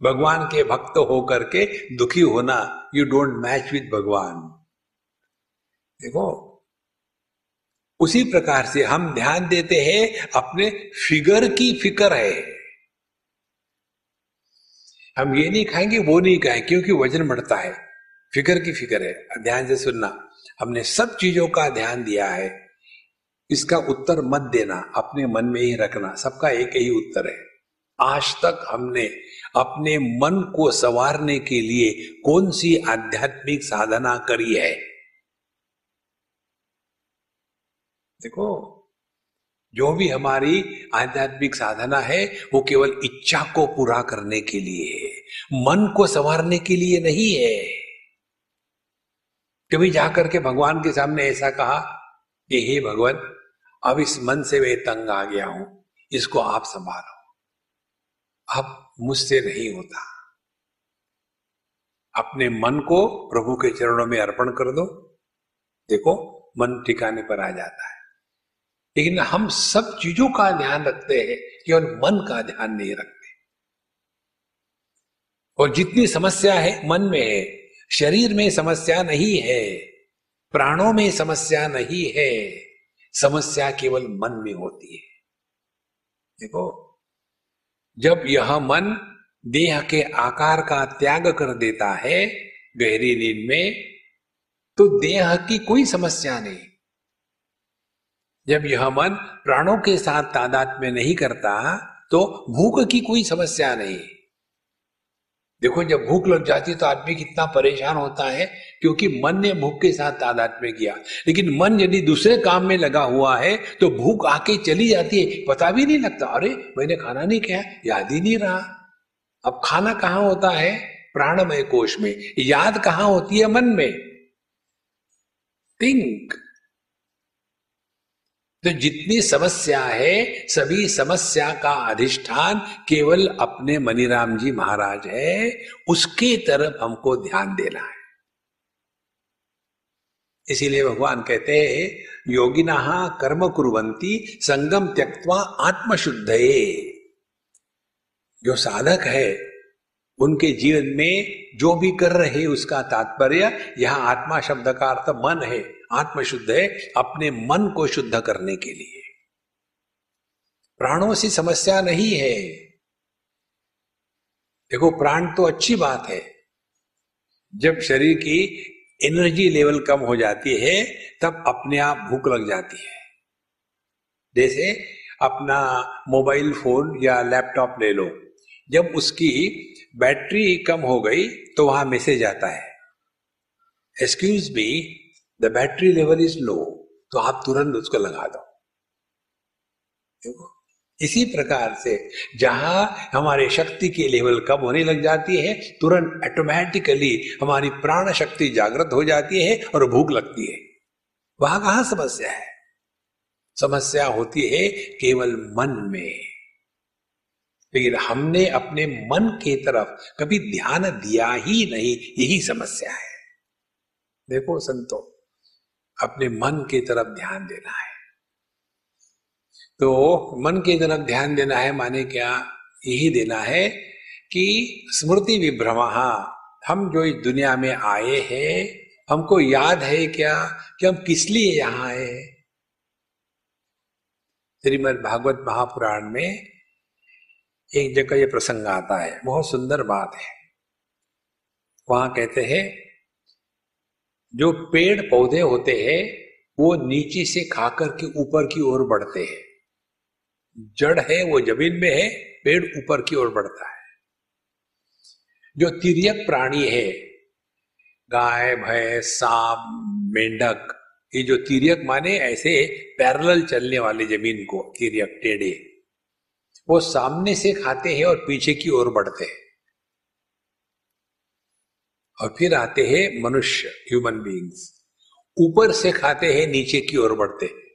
भगवान के भक्त होकर के दुखी होना यू डोंट मैच विद भगवान। देखो, उसी प्रकार से हम ध्यान देते हैं, अपने फिगर की फिकर है। हम ये नहीं खाएँगे, वो नहीं खाएँगे क्योंकि वज़न बढ़ता है। फिकर की फिकर है। ध्यान से सुनना। हमने सब चीज़ों का ध्यान दिया है। इसका उत्तर मत देना, अपने मन में ही रखना। सबका एक ही उत्तर है। आज तक हमने अपने मन को संवारने के लिए कौन सी आध्यात्मिक साधना करी है? देखो, जो भी हमारी आध्यात्मिक साधना है, वो केवल इच्छा को पूरा करने के लिए है। मन को संवारने के लिए नहीं है। कभी जाकर के भगवान के सामने ऐसा कहा कि, हे भगवान, अब इस मन से मैं तंग आ गया हूँ, इसको आप संभालो। अब मुझसे नहीं होता। अपने मन को प्रभु के चरणों में अर्पण कर दो। देखो, मन ठिकाने पर आ जाता है। लेकिन हम सब चीज़ों का ध्यान रखते हैं, केवल मन का ध्यान नहीं रखते। और जितनी समस्या है, मन में है, शरीर में समस्या नहीं है, प्राणों में समस्या नहीं है, समस्या केवल मन में होती है। देखो जब यह मन देह के आकार का त्याग कर देता है गहरी नींद में तो देह की कोई समस्या नहीं। जब यह मन प्राणों के साथ तादाद में नहीं करता तो भूख की कोई समस्या नहीं। देखो, जब भूख लग जाती है तो आदमी कितना परेशान होता है। क्योंकि मन ने भूख के साथ तादाद में किया। लेकिन मन यदि दूसरे काम में लगा हुआ है तो भूख आके चली जाती है। पता भी नहीं लगता, अरे, मैंने खाना नहीं किया याद ही नहीं रहा। अब खाना कहाँ होता है? प्राणमय कोश में। याद कहाँ होती है मन में? थिंक तो जितनी समस्या है, सभी समस्या का अधिष्ठान केवल अपने मनीराम जी महाराज है। उसके तरफ़ हमको ध्यान देना है। इसीलिए भगवान कहते हैं, योगिना कर्म कुरंती संगम त्यक्वा आत्मशुद्ध जो साधक है, उनके जीवन में जो भी कर रहे उसका तात्पर्य, यह आत्मा शब्द का अर्थ मन है, आत्मशुद्ध है, अपने मन को शुद्ध करने के लिए। प्राणों से समस्या नहीं है। देखो, प्राण तो अच्छी बात है। जब शरीर की एनर्जी लेवल कम हो जाती है, तब अपने आप भूख लग जाती है। जैसे अपना मोबाइल फ़ोन या लैपटॉप ले लो, जब उसकी बैटरी कम हो गई तो वहाँ मैसेज आता है। Excuse me the battery level is low तो आप तुरंत उसको लगा दो। इसी प्रकार से जहाँ हमारे शक्ति की लेवल कम होने लग जाती है, तुरंत ऑटोमेटिकली हमारी प्राण शक्ति जागृत हो जाती है और भूख लगती है। वहाँ कहा समस्या है? समस्या होती है केवल मन में। लेकिन हमने अपने मन की तरफ़ कभी ध्यान दिया ही नहीं, यही समस्या है। देखो संतो, अपने मन की तरफ़ ध्यान देना है। तो मन की तरफ़ ध्यान देना है, माने क्या? यही देना है कि स्मृति विभ्रमा हम जो इस दुनिया में आए हैं, हमको याद है क्या कि हम किस लिए यहाँ आए श्रीमद भागवत महापुराण में एक जगह ये प्रसंग आता है, बहुत सुंदर बात है। वहाँ कहते हैं, जो पेड़ पौधे होते हैं, वो नीचे से खाकर के ऊपर की ओर बढ़ते हैं। जड़ है, वो ज़मीन में है, पेड़ ऊपर की ओर बढ़ता है। जो तिरक प्राणी है, गाय, भैंस, सांप, मेंढक, ये जो तिरक माने, ऐसे पैरेलल चलने वाले ज़मीन को तिरक टेढ़े, वो सामने से खाते हैं और पीछे की ओर बढ़ते हैं। और फिर आते हैं मनुष्य ह्यूमन बींग्स ऊपर से खाते हैं, नीचे की ओर बढ़ते ऊर्ध्व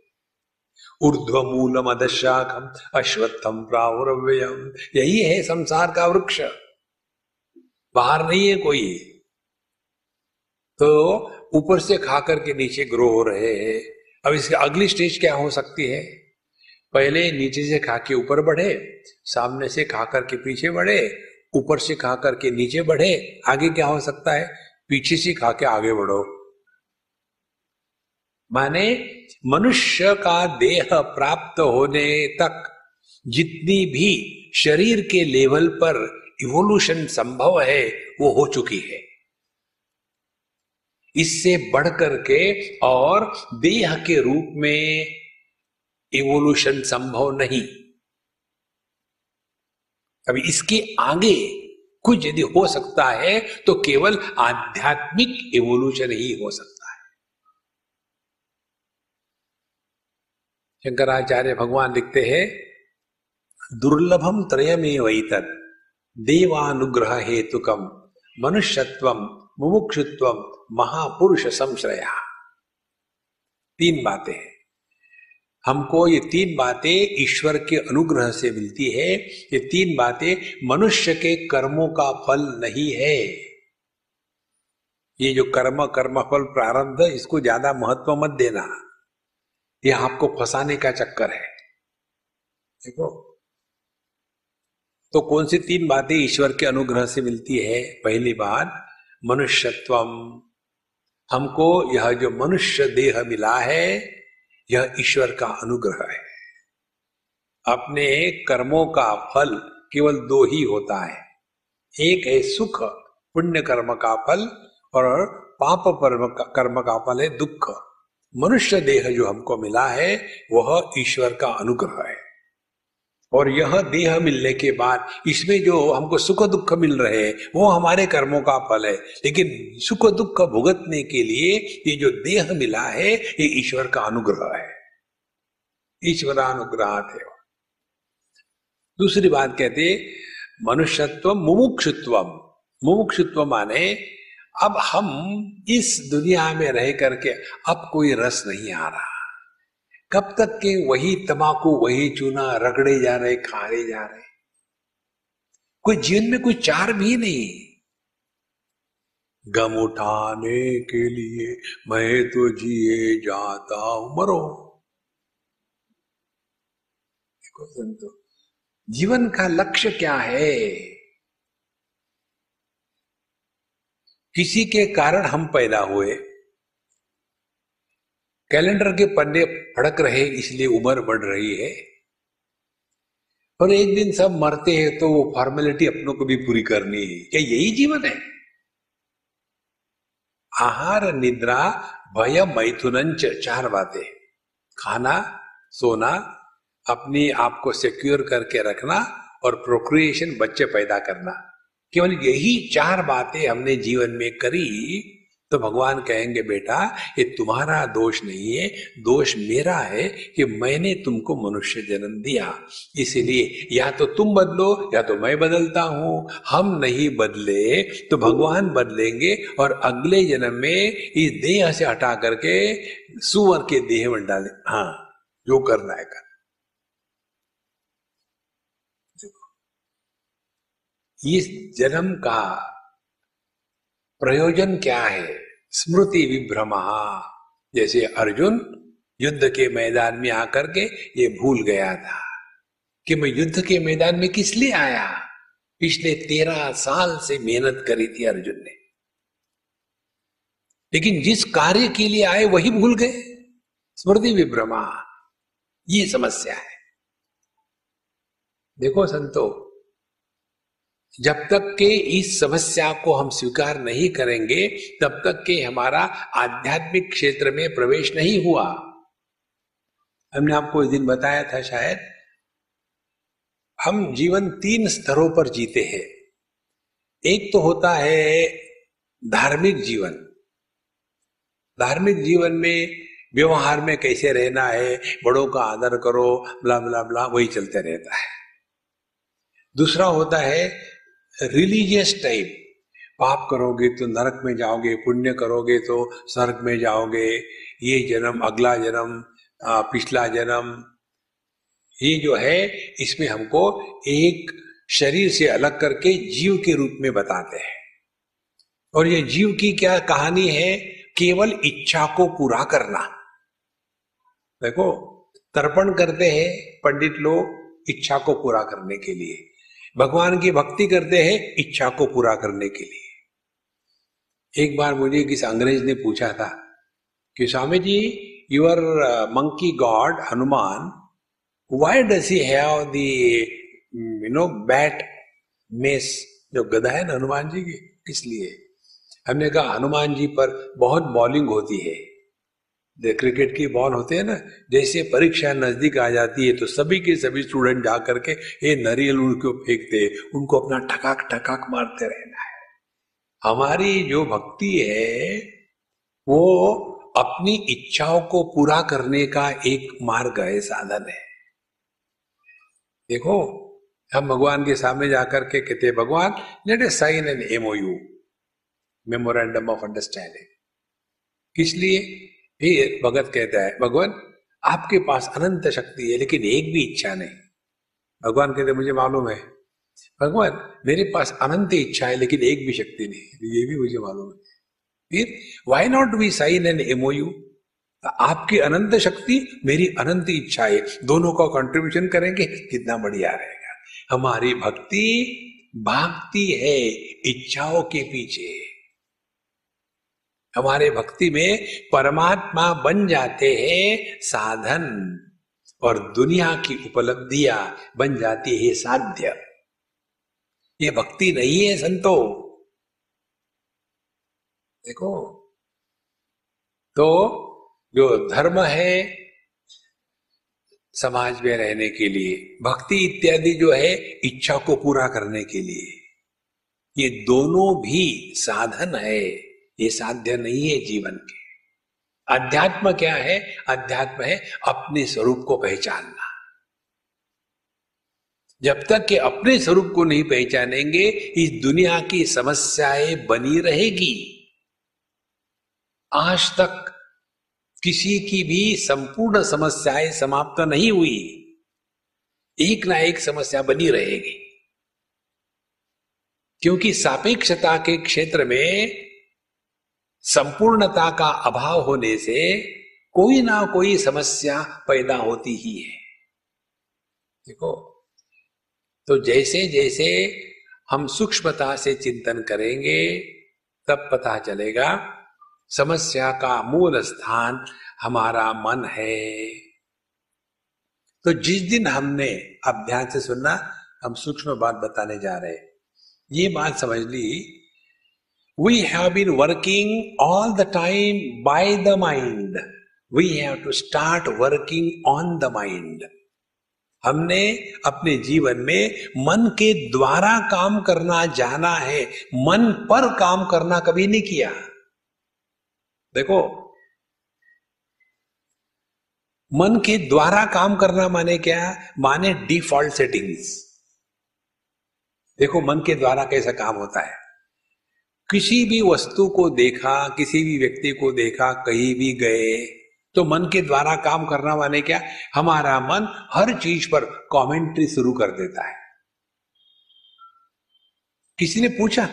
मूलम अदशाखम अश्वत्थम प्रावरव्यम यही है संसार का वृक्ष। बाहर नहीं है कोई। तो ऊपर से खाकर के नीचे ग्रो हो रहे हैं। अब इसकी अगली स्टेज क्या हो सकती है? पहले नीचे से खा के ऊपर बढ़े, सामने से खाकर के पीछे बढ़े, ऊपर से खा करके नीचे बढ़े, आगे क्या हो सकता है? पीछे से खा के आगे बढ़ो। माने मनुष्य का देह प्राप्त होने तक जितनी भी शरीर के लेवल पर इवोल्यूशन संभव है, वो हो चुकी है। इससे बढ़कर के और देह के रूप में इवोल्यूशन संभव नहीं। अभी इसके आगे कुछ यदि हो सकता है तो केवल आध्यात्मिक इवोल्यूशन ही हो सकता है। शंकराचार्य भगवान लिखते हैं दुर्लभम त्रयमे वैतत देवानुग्रह हेतुकम मनुष्यत्व, मुमुक्षुत्व महापुरुष संश्रया तीन बातें हैं। हमको ये तीन बातें ईश्वर के अनुग्रह से मिलती है, ये तीन बातें मनुष्य के कर्मों का फल नहीं है। ये जो कर्म कर्म फल प्रारंभ, इसको ज़्यादा महत्व मत देना। ये आपको फंसाने का चक्कर है। देखो। तो कौन सी तीन बातें ईश्वर के अनुग्रह से मिलती है? पहली बात, मनुष्यत्वम। हमको यह जो मनुष्य देह मिला है, यह ईश्वर का अनुग्रह है। अपने कर्मों का फल केवल दो ही होता है। एक है सुख, पुण्य कर्म का फल, और पाप कर्म का फल है दुख। मनुष्य देह जो हमको मिला है, वह ईश्वर का अनुग्रह है। और यह देह मिलने के बाद, इसमें जो हमको सुख दुख मिल रहे हैं, वो हमारे कर्मों का फल है। लेकिन सुख दुख भुगतने के लिए ये जो देह मिला है, ये ईश्वर का अनुग्रह है। ईश्वरानुग्रह थे दूसरी बात कहते मनुष्यत्व मुमुक्षुत्व मुमुक्षुत्व माने अब हम इस दुनिया में रह करके अब कोई रस नहीं आ रहा। कब तक के वही तमाकू वही चूना रगड़े जा रहे खाए जा रहे। कोई जीवन में कोई चार भी नहीं। गम उठाने के लिए मैं तो जिए जाता हूँ, मरो। देखो संतो, जीवन का लक्ष्य क्या है? किसी के कारण हम पैदा हुए, कैलेंडर के पन्ने फड़क रहे, इसलिए उम्र बढ़ रही है। और एक दिन सब मरते हैं तो वो फॉर्मेलिटी अपनों को भी पूरी करनी है। क्या यही जीवन है? आहार, निद्रा, भय मैथुन चार बातें। खाना, सोना, अपनी आप को सिक्योर करके रखना और प्रोक्रिएशन बच्चे पैदा करना। केवल यही चार बातें हमने जीवन में करी तो भगवान कहेंगे, बेटा, ये तुम्हारा दोष नहीं है, दोष मेरा है कि मैंने तुमको मनुष्य जन्म दिया। इसीलिए या तो तुम बदलो, या तो मैं बदलता हूँ। हम नहीं बदले तो भगवान बदलेंगे और अगले जन्म में इस देह से हटा करके सुअर के देह में डाले। हाँ जो करना है कर। इस जन्म का प्रयोजन क्या है? स्मृति विभ्रमा जैसे अर्जुन युद्ध के मैदान में आकर के ये भूल गया था कि मैं युद्ध के मैदान में किस लिए आया? पिछले तेरह साल से मेहनत करी थी अर्जुन ने। लेकिन जिस कार्य के लिए आए वही भूल गए। स्मृति विभ्रमा ये समस्या है। देखो संतो जब तक के इस समस्या को हम स्वीकार नहीं करेंगे, तब तक के हमारा आध्यात्मिक क्षेत्र में प्रवेश नहीं हुआ। हमने आपको इस दिन बताया था शायद, हम जीवन तीन स्तरों पर जीते हैं। एक तो होता है धार्मिक जीवन। धार्मिक जीवन में व्यवहार में कैसे रहना है, बड़ों का आदर करो, ब्ला ब्ला ब्ला, वही चलते रहता है। दूसरा होता है रिलीजियस टाइप। पाप करोगे तो नरक में जाओगे, पुण्य करोगे तो स्वर्ग में जाओगे। ये जन्म, अगला जन्म पिछला जन्म, ये जो है, इसमें हमको एक शरीर से अलग करके जीव के रूप में बताते हैं। और ये जीव की क्या कहानी है? केवल इच्छा को पूरा करना। देखो, तर्पण करते हैं पंडित लोग इच्छा को पूरा करने के लिए। भगवान की भक्ति करते हैं इच्छा को पूरा करने के लिए। एक बार मुझे किस अंग्रेज़ ने पूछा था कि Swami ji your monkey God Hanuman why does he have you know bat mace जो गदा है ना हनुमान जी की इसलिए हमने कहा, हनुमान जी पर बहुत बॉलिंग होती है। क्रिकेट की बॉल होते हैं ना, जैसे परीक्षा नज़दीक आ जाती है तो सभी के सभी स्टूडेंट जा करके ये नरियल उनको फेंकते उनको अपना ठकाक ठकाक मारते रहना है। हमारी जो भक्ति है, वो अपनी इच्छाओं को पूरा करने का एक मार्ग है, साधन है। देखो, हम भगवान के सामने जाकर के कहते भगवान let a sign an MOU memorandum of understanding किस लिए? फिर भगत कहता है, भगवान, आपके पास अनंत शक्ति है, लेकिन एक भी इच्छा नहीं। भगवान कहते मुझे मालूम है, भगवान, मेरे पास अनंत इच्छा है, लेकिन एक भी शक्ति नहीं। ये भी मुझे मालूम है। फिर why not we sign an MOU आपकी अनंत शक्ति, मेरी अनंत इच्छा है। दोनों का कंट्रीब्यूशन करेंगे, कितना बढ़िया रहेगा। हमारी भक्ति भागती है, इच्छाओं के पीछे। हमारे भक्ति में परमात्मा बन जाते हैं साधन और दुनिया की उपलब्धियाँ बन जाती है साध्य। ये भक्ति नहीं है संतो। देखो तो जो धर्म है समाज में रहने के लिए, भक्ति इत्यादि जो है इच्छा को पूरा करने के लिए, ये दोनों भी साधन है। ये साध्य नहीं है जीवन के। अध्यात्म क्या है? अध्यात्म है अपने स्वरूप को पहचानना। जब तक कि अपने स्वरूप को नहीं पहचानेंगे, इस दुनिया की समस्याएँ बनी रहेगी। आज तक किसी की भी संपूर्ण समस्याएँ समाप्त नहीं हुई। एक ना एक समस्या बनी रहेगी। क्योंकि सापेक्षता के क्षेत्र में संपूर्णता का अभाव होने से कोई ना कोई समस्या पैदा होती ही है। देखो तो जैसे जैसे हम सूक्ष्मता से चिंतन करेंगे, तब पता चलेगा समस्या का मूल स्थान हमारा मन है। तो जिस दिन हमने अब ध्यान से सुनना, हम सूक्ष्म बात बताने जा रहे ये बात समझ ली We have been working all the time by the mind. We have to start working on the mind. हमने अपने जीवन में मन के द्वारा काम करना जाना है। मन पर काम करना कभी नहीं किया। देखो, मन के द्वारा काम करना माने क्या? माने डिफ़ॉल्ट सेटिंग्स देखो, मन के द्वारा कैसा काम होता है। किसी भी वस्तु को देखा, किसी भी व्यक्ति को देखा, कहीं भी गए तो मन के द्वारा काम करना माने क्या? हमारा मन हर चीज़ पर कमेंट्री शुरू कर देता है। किसी ने पूछा?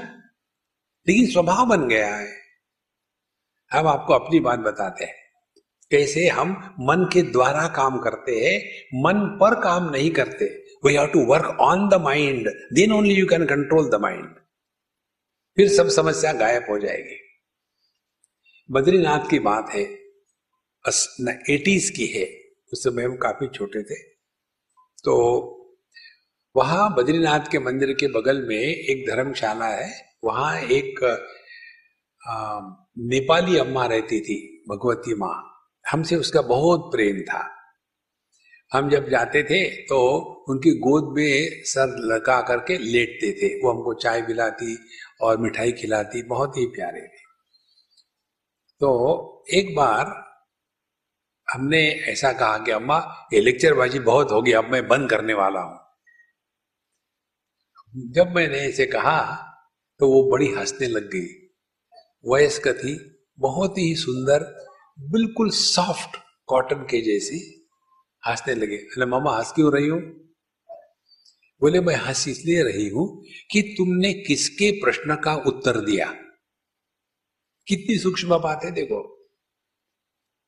लेकिन स्वभाव बन गया है। हम आपको अपनी बात बताते हैं। कैसे हम मन के द्वारा काम करते हैं, मन पर काम नहीं करते। We have to work on the mind then only you can control the mind फिर सब समस्या गायब हो जाएगी। बद्रीनाथ की बात है एटीज की है उस समय हम काफ़ी छोटे थे। तो वहाँ बद्रीनाथ के मंदिर के बगल में एक धर्मशाला है वहाँ एक आ, नेपाली अम्मा रहती थी भगवती माँ। हमसे उसका बहुत प्रेम था। हम जब जाते थे तो उनकी गोद में सर लगा करके लेटते थे वो हमको चाय पिलाती और मिठाई खिलाती, बहुत ही प्यारे थे। तो एक बार हमने ऐसा कहा कि अम्मा, ये लेक्चरबाजी बहुत होगी, अब मैं बंद करने वाला हूँ। जब मैंने इसे कहा तो वो बड़ी हंसने लग गई। वयस्क थी, बहुत ही सुंदर, बिल्कुल सॉफ्ट कॉटन के जैसी हंसने लगे। अरे मामा हंस क्यों रही हूँ? बोले, मैं हंस इसलिए रही हूँ कि तुमने किसके प्रश्न का उत्तर दिया? कितनी सूक्ष्म बात है, देखो।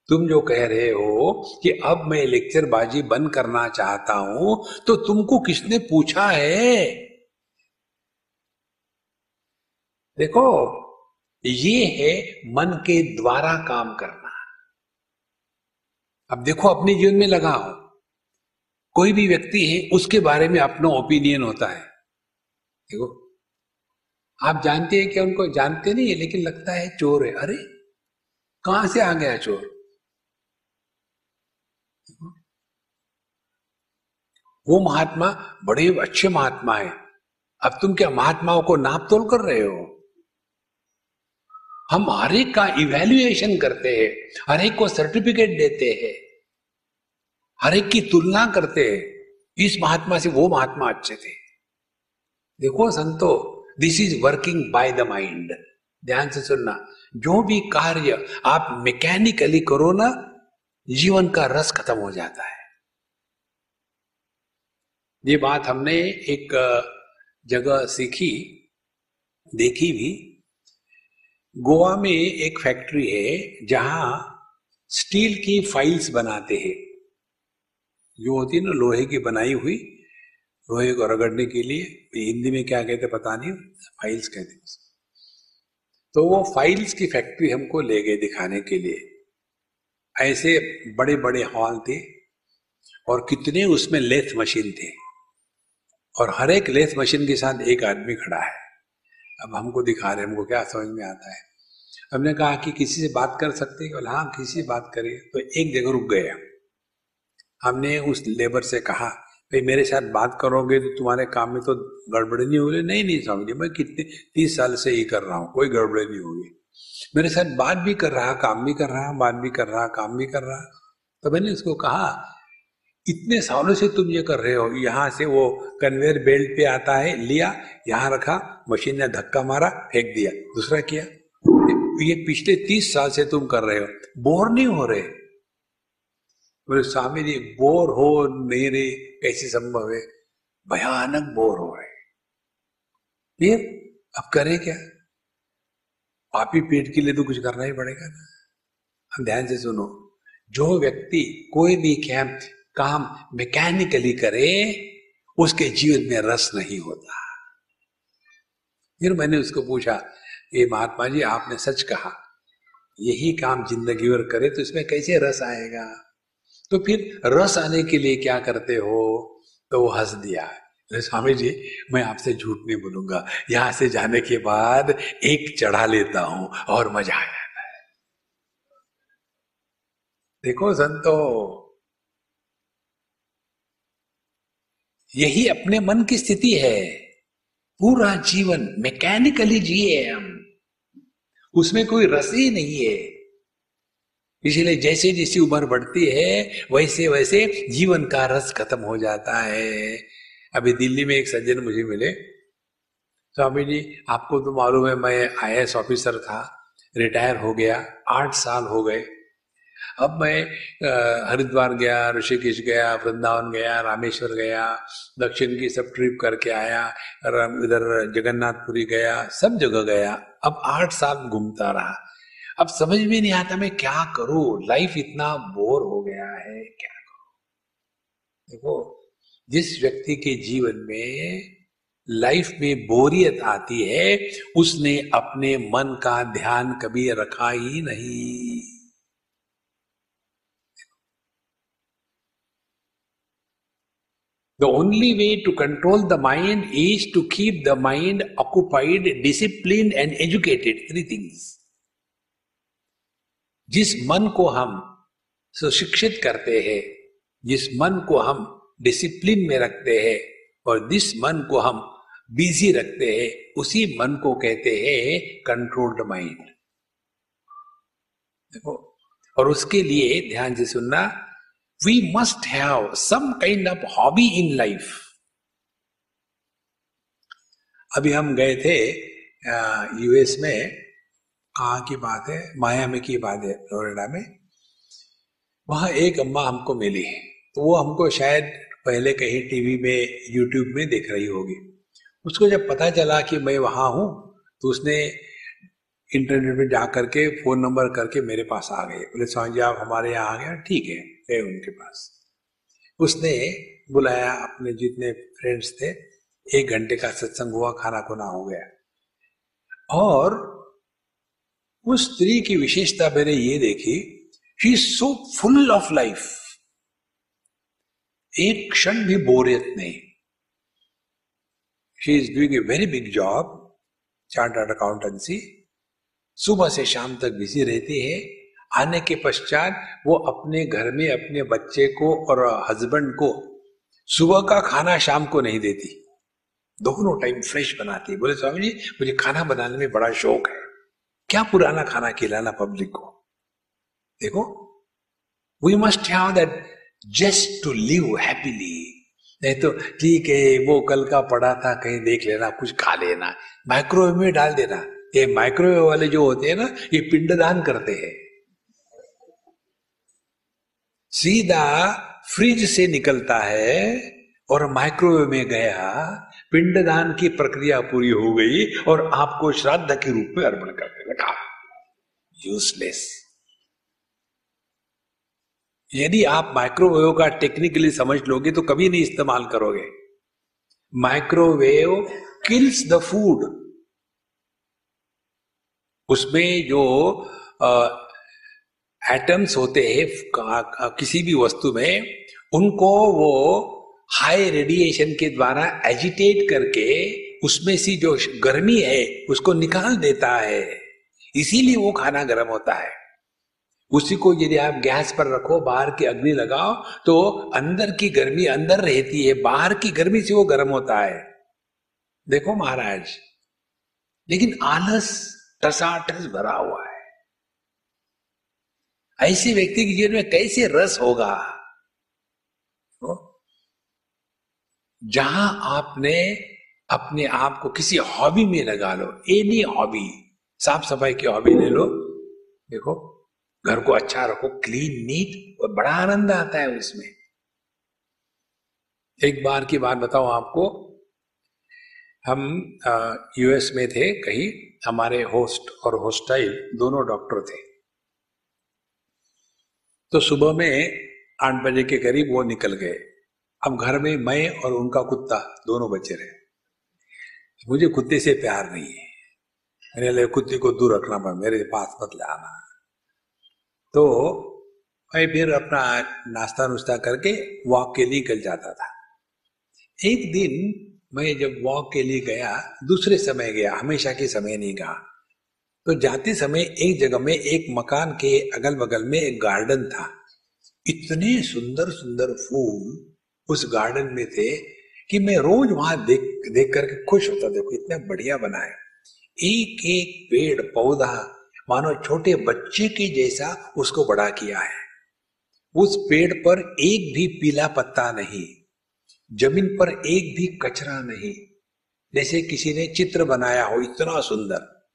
तुम जो कह रहे हो कि अब मैं लेक्चर बाजी बंद करना चाहता हूँ तो तुमको किसने पूछा है? देखो, ये है मन के द्वारा काम करना। अब देखो, अपने जीवन में लगाओ कोई भी व्यक्ति है, उसके बारे में अपना ओपिनियन होता है। देखो, आप जानते हैं कि उनको जानते नहीं है, लेकिन लगता है चोर है। अरे, कहाँ से आ गया चोर? वो महात्मा बड़े अच्छे महात्मा है। अब तुम क्या महात्माओं को नाप तोल कर रहे हो? हम हर एक का इवेल्युएशन करते हैं, हर एक को सर्टिफिकेट देते हैं। हर एक की तुलना करते हैं इस महात्मा से, वो महात्मा अच्छे थे। देखो संतो this is working by the mind ध्यान से सुनना, जो भी कार्य आप मैकेनिकली करो ना, जीवन का रस खत्म हो जाता है। ये बात हमने एक जगह सीखी, देखी भी। गोवा में एक फैक्ट्री है, जहाँ स्टील की फाइल्स बनाते हैं। जो होती है ना, लोहे की बनाई हुई, लोहे को रगड़ने के लिए हिंदी में क्या कहते पता नहीं फाइल्स कहते तो वो फाइल्स की फैक्ट्री हमको ले गए दिखाने के लिए। ऐसे बड़े बड़े हॉल थे और कितने उसमें लेथ मशीन थे। और हर एक लेथ मशीन के साथ एक आदमी खड़ा है। अब हमको दिखा रहे हमको क्या समझ में आता है। हमने कहा कि किसी से बात कर सकते हैं? हाँ किसी से बात करिए तो एक जगह रुक गए हमने उस लेबर से कहा, भाई, मेरे साथ बात करोगे तो तुम्हारे काम में तो गड़बड़ी नहीं होगी? नहीं नहीं समझिए मैं कितने, तीस साल से ही कर रहा हूँ, कोई गड़बड़ी नहीं होगी। मेरे साथ बात भी कर रहा, काम भी कर रहा, बात भी कर रहा, काम भी कर रहा। तो मैंने उसको कहा, इतने सालों से तुम ये कर रहे हो, यहाँ से वो कन्वेयर बेल्ट पे आता है, लिया, यहाँ रखा, मशीन ने धक्का मारा, फेंक दिया, दूसरा किया। ये पिछले तीस साल से तुम कर रहे हो, बोर नहीं हो रहे? बोले, स्वामी जी, बोर हो, नहीं रहे कैसे संभव है। भयानक बोर हो रहे फिर अब करे क्या? पापी पेट के लिए तो कुछ करना ही पड़ेगा ना। हम ध्यान से सुनो, जो व्यक्ति कोई भी क्या काम मैकेनिकली करे, उसके जीवन में रस नहीं होता। फिर मैंने उसको पूछा, ये महात्मा जी, आपने सच कहा, यही काम ज़िंदगी भर करे तो इसमें कैसे रस आएगा? तो फिर रस आने के लिए क्या करते हो? तो वो हंस दिया। स्वामी जी, मैं आपसे झूठ नहीं बोलूँगा। यहाँ से जाने के बाद एक चढ़ा लेता हूँ और मज़ा आ जाता है। देखो संतो, यही अपने मन की स्थिति है। पूरा जीवन मैकेनिकली जिए हम। उसमें कोई रस ही नहीं है। इसलिए जैसे जैसी उम्र बढ़ती है, वैसे वैसे जीवन का रस खत्म हो जाता है। अभी दिल्ली में एक सज्जन मुझे मिले। स्वामी जी, आपको तो मालूम है, मैं आईएएस ऑफिसर था, रिटायर हो गया, आठ साल हो गए। अब मैं हरिद्वार गया, ऋषिकेश गया, वृंदावन गया, रामेश्वर गया, दक्षिण की सब ट्रिप करके आया इधर जगन्नाथपुरी गया, सब जगह गया। अब आठ साल घूमता रहा। अब समझ में नहीं आता मैं क्या करूँ लाइफ इतना बोर हो गया है क्या करूँ देखो जिस व्यक्ति के जीवन में लाइफ में बोरियत आती है उसने अपने मन का ध्यान कभी रखा ही नहीं The only way to control the mind is to keep the mind occupied, disciplined and educated. Three things. जिस मन को हम सुशिक्षित करते हैं, जिस मन को हम डिसिप्लिन में रखते हैं और जिस मन को हम बिज़ी रखते हैं, उसी मन को कहते हैं कंट्रोल्ड माइंड देखो, और उसके लिए ध्यान से सुनना we must have some kind of hobby in life. अभी हम गए थे यूएस में कहा की बात है मायामी की बात है, फ्लोरिडा में। वहाँ एक अम्मा हमको मिली है। तो वो हमको शायद पहले कहीं टीवी में, यूट्यूब में देख रही होगी। उसको जब पता चला कि मैं वहाँ हूँ तो उसने इंटरनेट में जा करके फ़ोन नंबर करके मेरे पास आ गए बोले स्वामी जी, आप हमारे यहाँ आ गए ठीक है गए उनके पास। उसने बुलाया अपने जितने फ्रेंड्स थे, एक घंटे का सत्संग हुआ खाना खुना हो गया। और उस स्त्री की विशेषता मैंने ये देखी she is so full of life एक क्षण भी बोरियत नहीं। She is doing a very big job chartered accountancy सुबह से शाम तक बिज़ी रहती है। आने के पश्चात वो अपने घर में अपने बच्चे को और हस्बैंड को सुबह का खाना शाम को नहीं देती। दोनों टाइम फ्रेश बनाती बोले, स्वामी जी, मुझे खाना बनाने में बड़ा शौक है। क्या पुराना खाना खिलाना पब्लिक को? देखो we must have that just to live happily नहीं तो ठीक है, वो कल का पड़ा था, कहीं देख लेना, कुछ खा लेना माइक्रोवेव में डाल देना। ये माइक्रोवेव वाले जो होते हैं ना, ये पिंडदान करते हैं। सीधा फ्रिज से निकलता है और माइक्रोवेव में गया पिंडदान की प्रक्रिया पूरी हो गई और आपको श्राद्ध के रूप में अर्पण करते लगा। यूजलेस यदि आप माइक्रोवेव का टेक्निकली समझ लोगे तो कभी नहीं इस्तेमाल करोगे। माइक्रोवेव किल्स द फ़ूड उसमें जो एटम्स होते हैं किसी भी वस्तु में, उनको वो हाई रेडिएशन के द्वारा एजिटेट करके उसमें से जो गर्मी है, उसको निकाल देता है। इसीलिए वो खाना गर्म होता है। उसी को यदि आप गैस पर रखो, बाहर की अग्नि लगाओ तो अंदर की गर्मी अंदर रहती है, बाहर की गर्मी से वो गर्म होता है। देखो महाराज, लेकिन आलस, टसाटस भरा हुआ है। ऐसे व्यक्ति के जीवन में कैसे रस होगा तो जहाँ आपने अपने आप को किसी हॉबी में लगा लो एनी हॉबी साफ़ सफ़ाई की हॉबी ले लो। देखो, घर को अच्छा रखो क्लीन नीट और बड़ा आनंद आता है उसमें। एक बार की बात बताओ आपको, हम यूएस में थे, कहीं हमारे होस्ट और होस्टाइल दोनों डॉक्टर थे। तो सुबह में आठ बजे के करीब वो निकल गए। अब घर में मैं और उनका कुत्ता दोनों बचे रहे। मुझे कुत्ते से प्यार नहीं है। मेरे लिए कुत्ते को दूर रखना पड़ा मेरे पास मत ले आना। तो मैं फिर अपना नाश्ता नुश्ता करके वॉक के लिए निकल जाता था। एक दिन मैं जब वॉक के लिए गया, दूसरे समय गया, हमेशा के समय नहीं गया तो जाते समय एक जगह में एक मकान के अगल बगल में एक गार्डन था। इतने सुंदर सुंदर फूल उस गार्डन में थे कि मैं रोज वहाँ देख देख करके खुश होता देखो, इतना बढ़िया बना है। एक एक पेड़, पौधा, मानो छोटे बच्चे के जैसा उसको बड़ा किया है। उस पेड़ पर एक भी पीला पत्ता नहीं, ज़मीन पर एक भी कचरा नहीं, जैसे किसी ने चित्र बनाया हो, इतना सुंदर।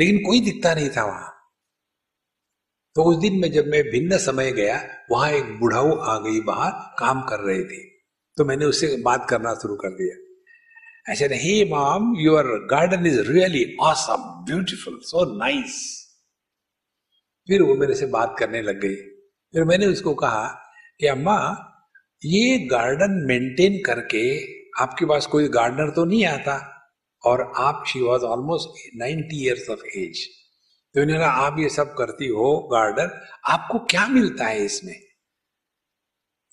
लेकिन कोई दिखता नहीं था वहाँ। तो उस दिन में जब मैं भिन्न समय गया वहाँ एक बुढ़ाऊ आ गई बाहर काम कर रहे थे। तो मैंने उससे बात करना शुरू कर दिया। said, Hey, mom, your garden is really awesome, beautiful, so nice. फिर वो मेरे से बात करने लग गई। फिर मैंने उसको कहा कि अम्मा ये गार्डन मेंटेन करके आपके पास कोई गार्डनर तो नहीं आता? और आप she was almost ninety years of age तो आप ये सब करती हो, गार्डन, आपको क्या मिलता है इसमें?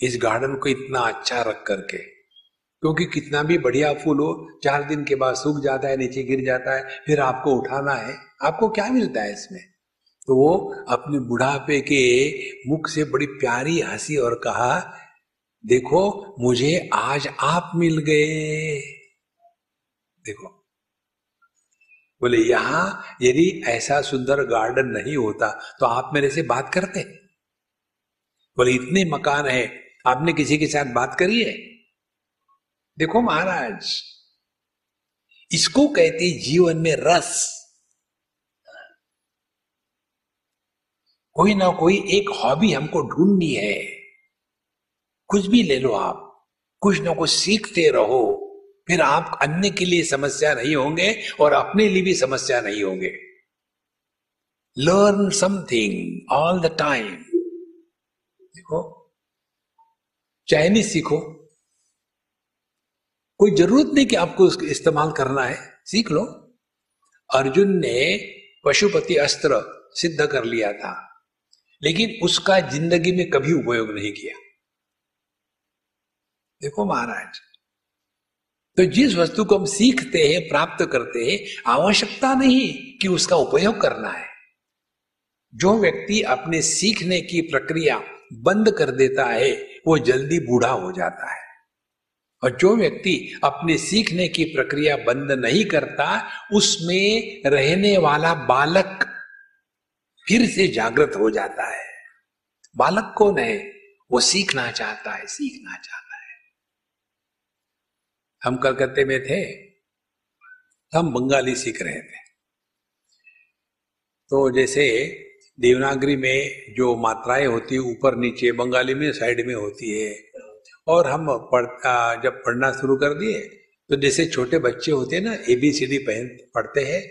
इस गार्डन को इतना अच्छा रख करके, क्योंकि कितना भी बढ़िया फूल हो, चार दिन के बाद सूख जाता है, नीचे गिर जाता है, फिर आपको उठाना है, आपको क्या मिलता है इसमें? तो वो अपने बुढ़ापे के मुख से बड़ी प्यारी हँसी और कहा, देखो, मुझे आज आप मिल गए। देखो बोले, यहाँ यदि ऐसा सुंदर गार्डन नहीं होता तो आप मेरे से बात करते। बोले, इतने मकान है, आपने किसी के साथ बात करी है? देखो महाराज, इसको कहते जीवन में रस। कोई ना कोई एक हॉबी हमको ढूंढनी है। कुछ भी ले लो आप, कुछ ना कुछ सीखते रहो। फिर आप अन्य के लिए समस्या नहीं होंगे और अपने लिए भी समस्या नहीं होंगे। Learn something all the time देखो चाइनीज़ सीखो। कोई ज़रूरत नहीं कि आपको उसको इस्तेमाल करना है, सीख लो। अर्जुन ने पशुपति अस्त्र सिद्ध कर लिया था, लेकिन उसका ज़िंदगी में कभी उपयोग नहीं किया। देखो महाराज तो जिस वस्तु को हम सीखते हैं, प्राप्त करते हैं, आवश्यकता नहीं कि उसका उपयोग करना है। जो व्यक्ति अपने सीखने की प्रक्रिया बंद कर देता है, वो जल्दी बूढ़ा हो जाता है। और जो व्यक्ति अपने सीखने की प्रक्रिया बंद नहीं करता, उसमें रहने वाला बालक फिर से जागृत हो जाता है। बालक कौन है? वो सीखना चाहता है, सीखना चाहता है। हम कलकत्ते में थे, हम बंगाली सीख रहे थे। तो जैसे देवनागरी में जो मात्राएँ होती है, ऊपर नीचे, बंगाली में, साइड में होती है, और हम पढ़ जब पढ़ना शुरू कर दिए तो जैसे छोटे बच्चे होते हैं ना ए बी सी डी पहन, पढ़ते हैं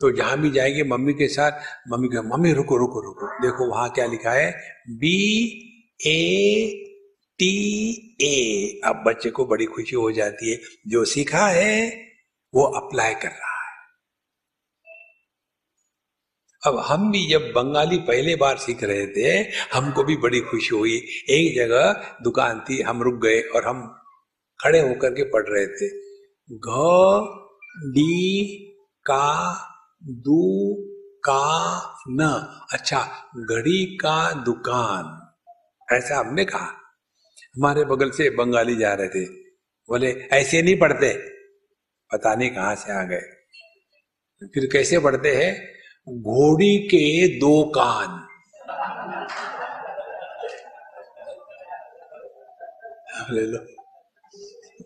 तो जहाँ भी जाएँगे, मम्मी के साथ, मम्मी कहे, मम्मी, रुको रुको रुको, देखो वहाँ क्या लिखा है बी ए टी ए अब बच्चे को बड़ी खुशी हो जाती है। जो सीखा है, वो अप्लाई कर रहा है। अब हम भी जब बंगाली पहले बार सीख रहे थे, हमको भी बड़ी खुशी हुई। एक जगह दुकान थी, हम रुक गए और हम खड़े होकर के पढ़ रहे थे। घ डी, का, दू, का, न। अच्छा घड़ी का दुकान। ऐसा हमने कहा। हमारे बगल से बंगाली जा रहे थे। बोले, ऐसे नहीं पढ़ते। पता नहीं कहाँ से आ गए। फिर कैसे पढ़ते हैं? घोड़ी के दो कान। ले लो।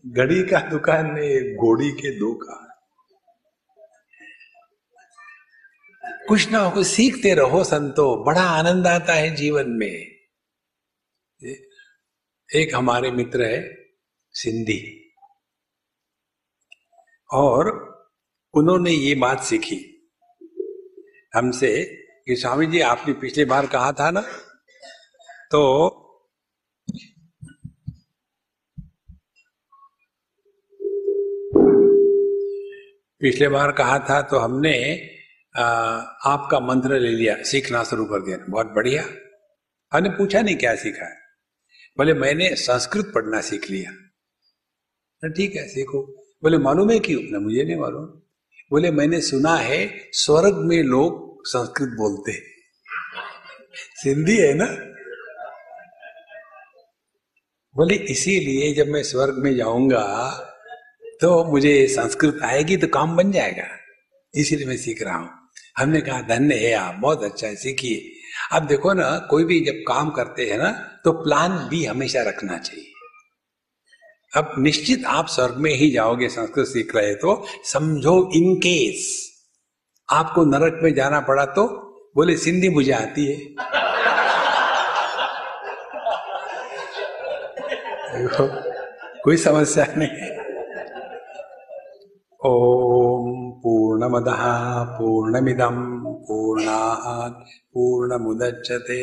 घड़ी का दुकान में घोड़ी के दो कान। कुछ ना कुछ सीखते रहो संतो। बड़ा आनंद आता है जीवन में। एक हमारे मित्र है सिंधी। और उन्होंने ये बात सीखी। हमसे कि स्वामी जी आपने पिछली बार कहा था ना? तो पिछले बार कहा था तो हमने आ, आपका मंत्र ले लिया सीखना शुरू कर दिया। बहुत बढ़िया। हमने पूछा नहीं क्या सीखा है? बोले, मैंने संस्कृत पढ़ना सीख लिया। ठीक है, सीखो। बोले, मालूम है क्यों? ना मुझे नहीं मालूम। बोले, मैंने सुना है, स्वर्ग में लोग संस्कृत बोलते सिंधी है ना? बोले, इसीलिए जब मैं स्वर्ग में जाऊँगा तो मुझे संस्कृत आएगी तो काम बन जाएगा। इसीलिए मैं सीख रहा हूँ। हमने कहा, धन्य है आप, बहुत अच्छा है, सीखिए। अब देखो ना, कोई भी जब काम करते हैं ना तो प्लान भी हमेशा रखना चाहिए। अब निश्चित आप स्वर्ग में ही जाओगे, संस्कृत सीख रहे तो समझो इन केस आपको नरक में जाना पड़ा तो बोले, सिंधी मुझे आती है। कोई समस्या नहीं। ओम पूर्णमद पूर्णमिदम पूर्णात् पूर्णमुदच्यते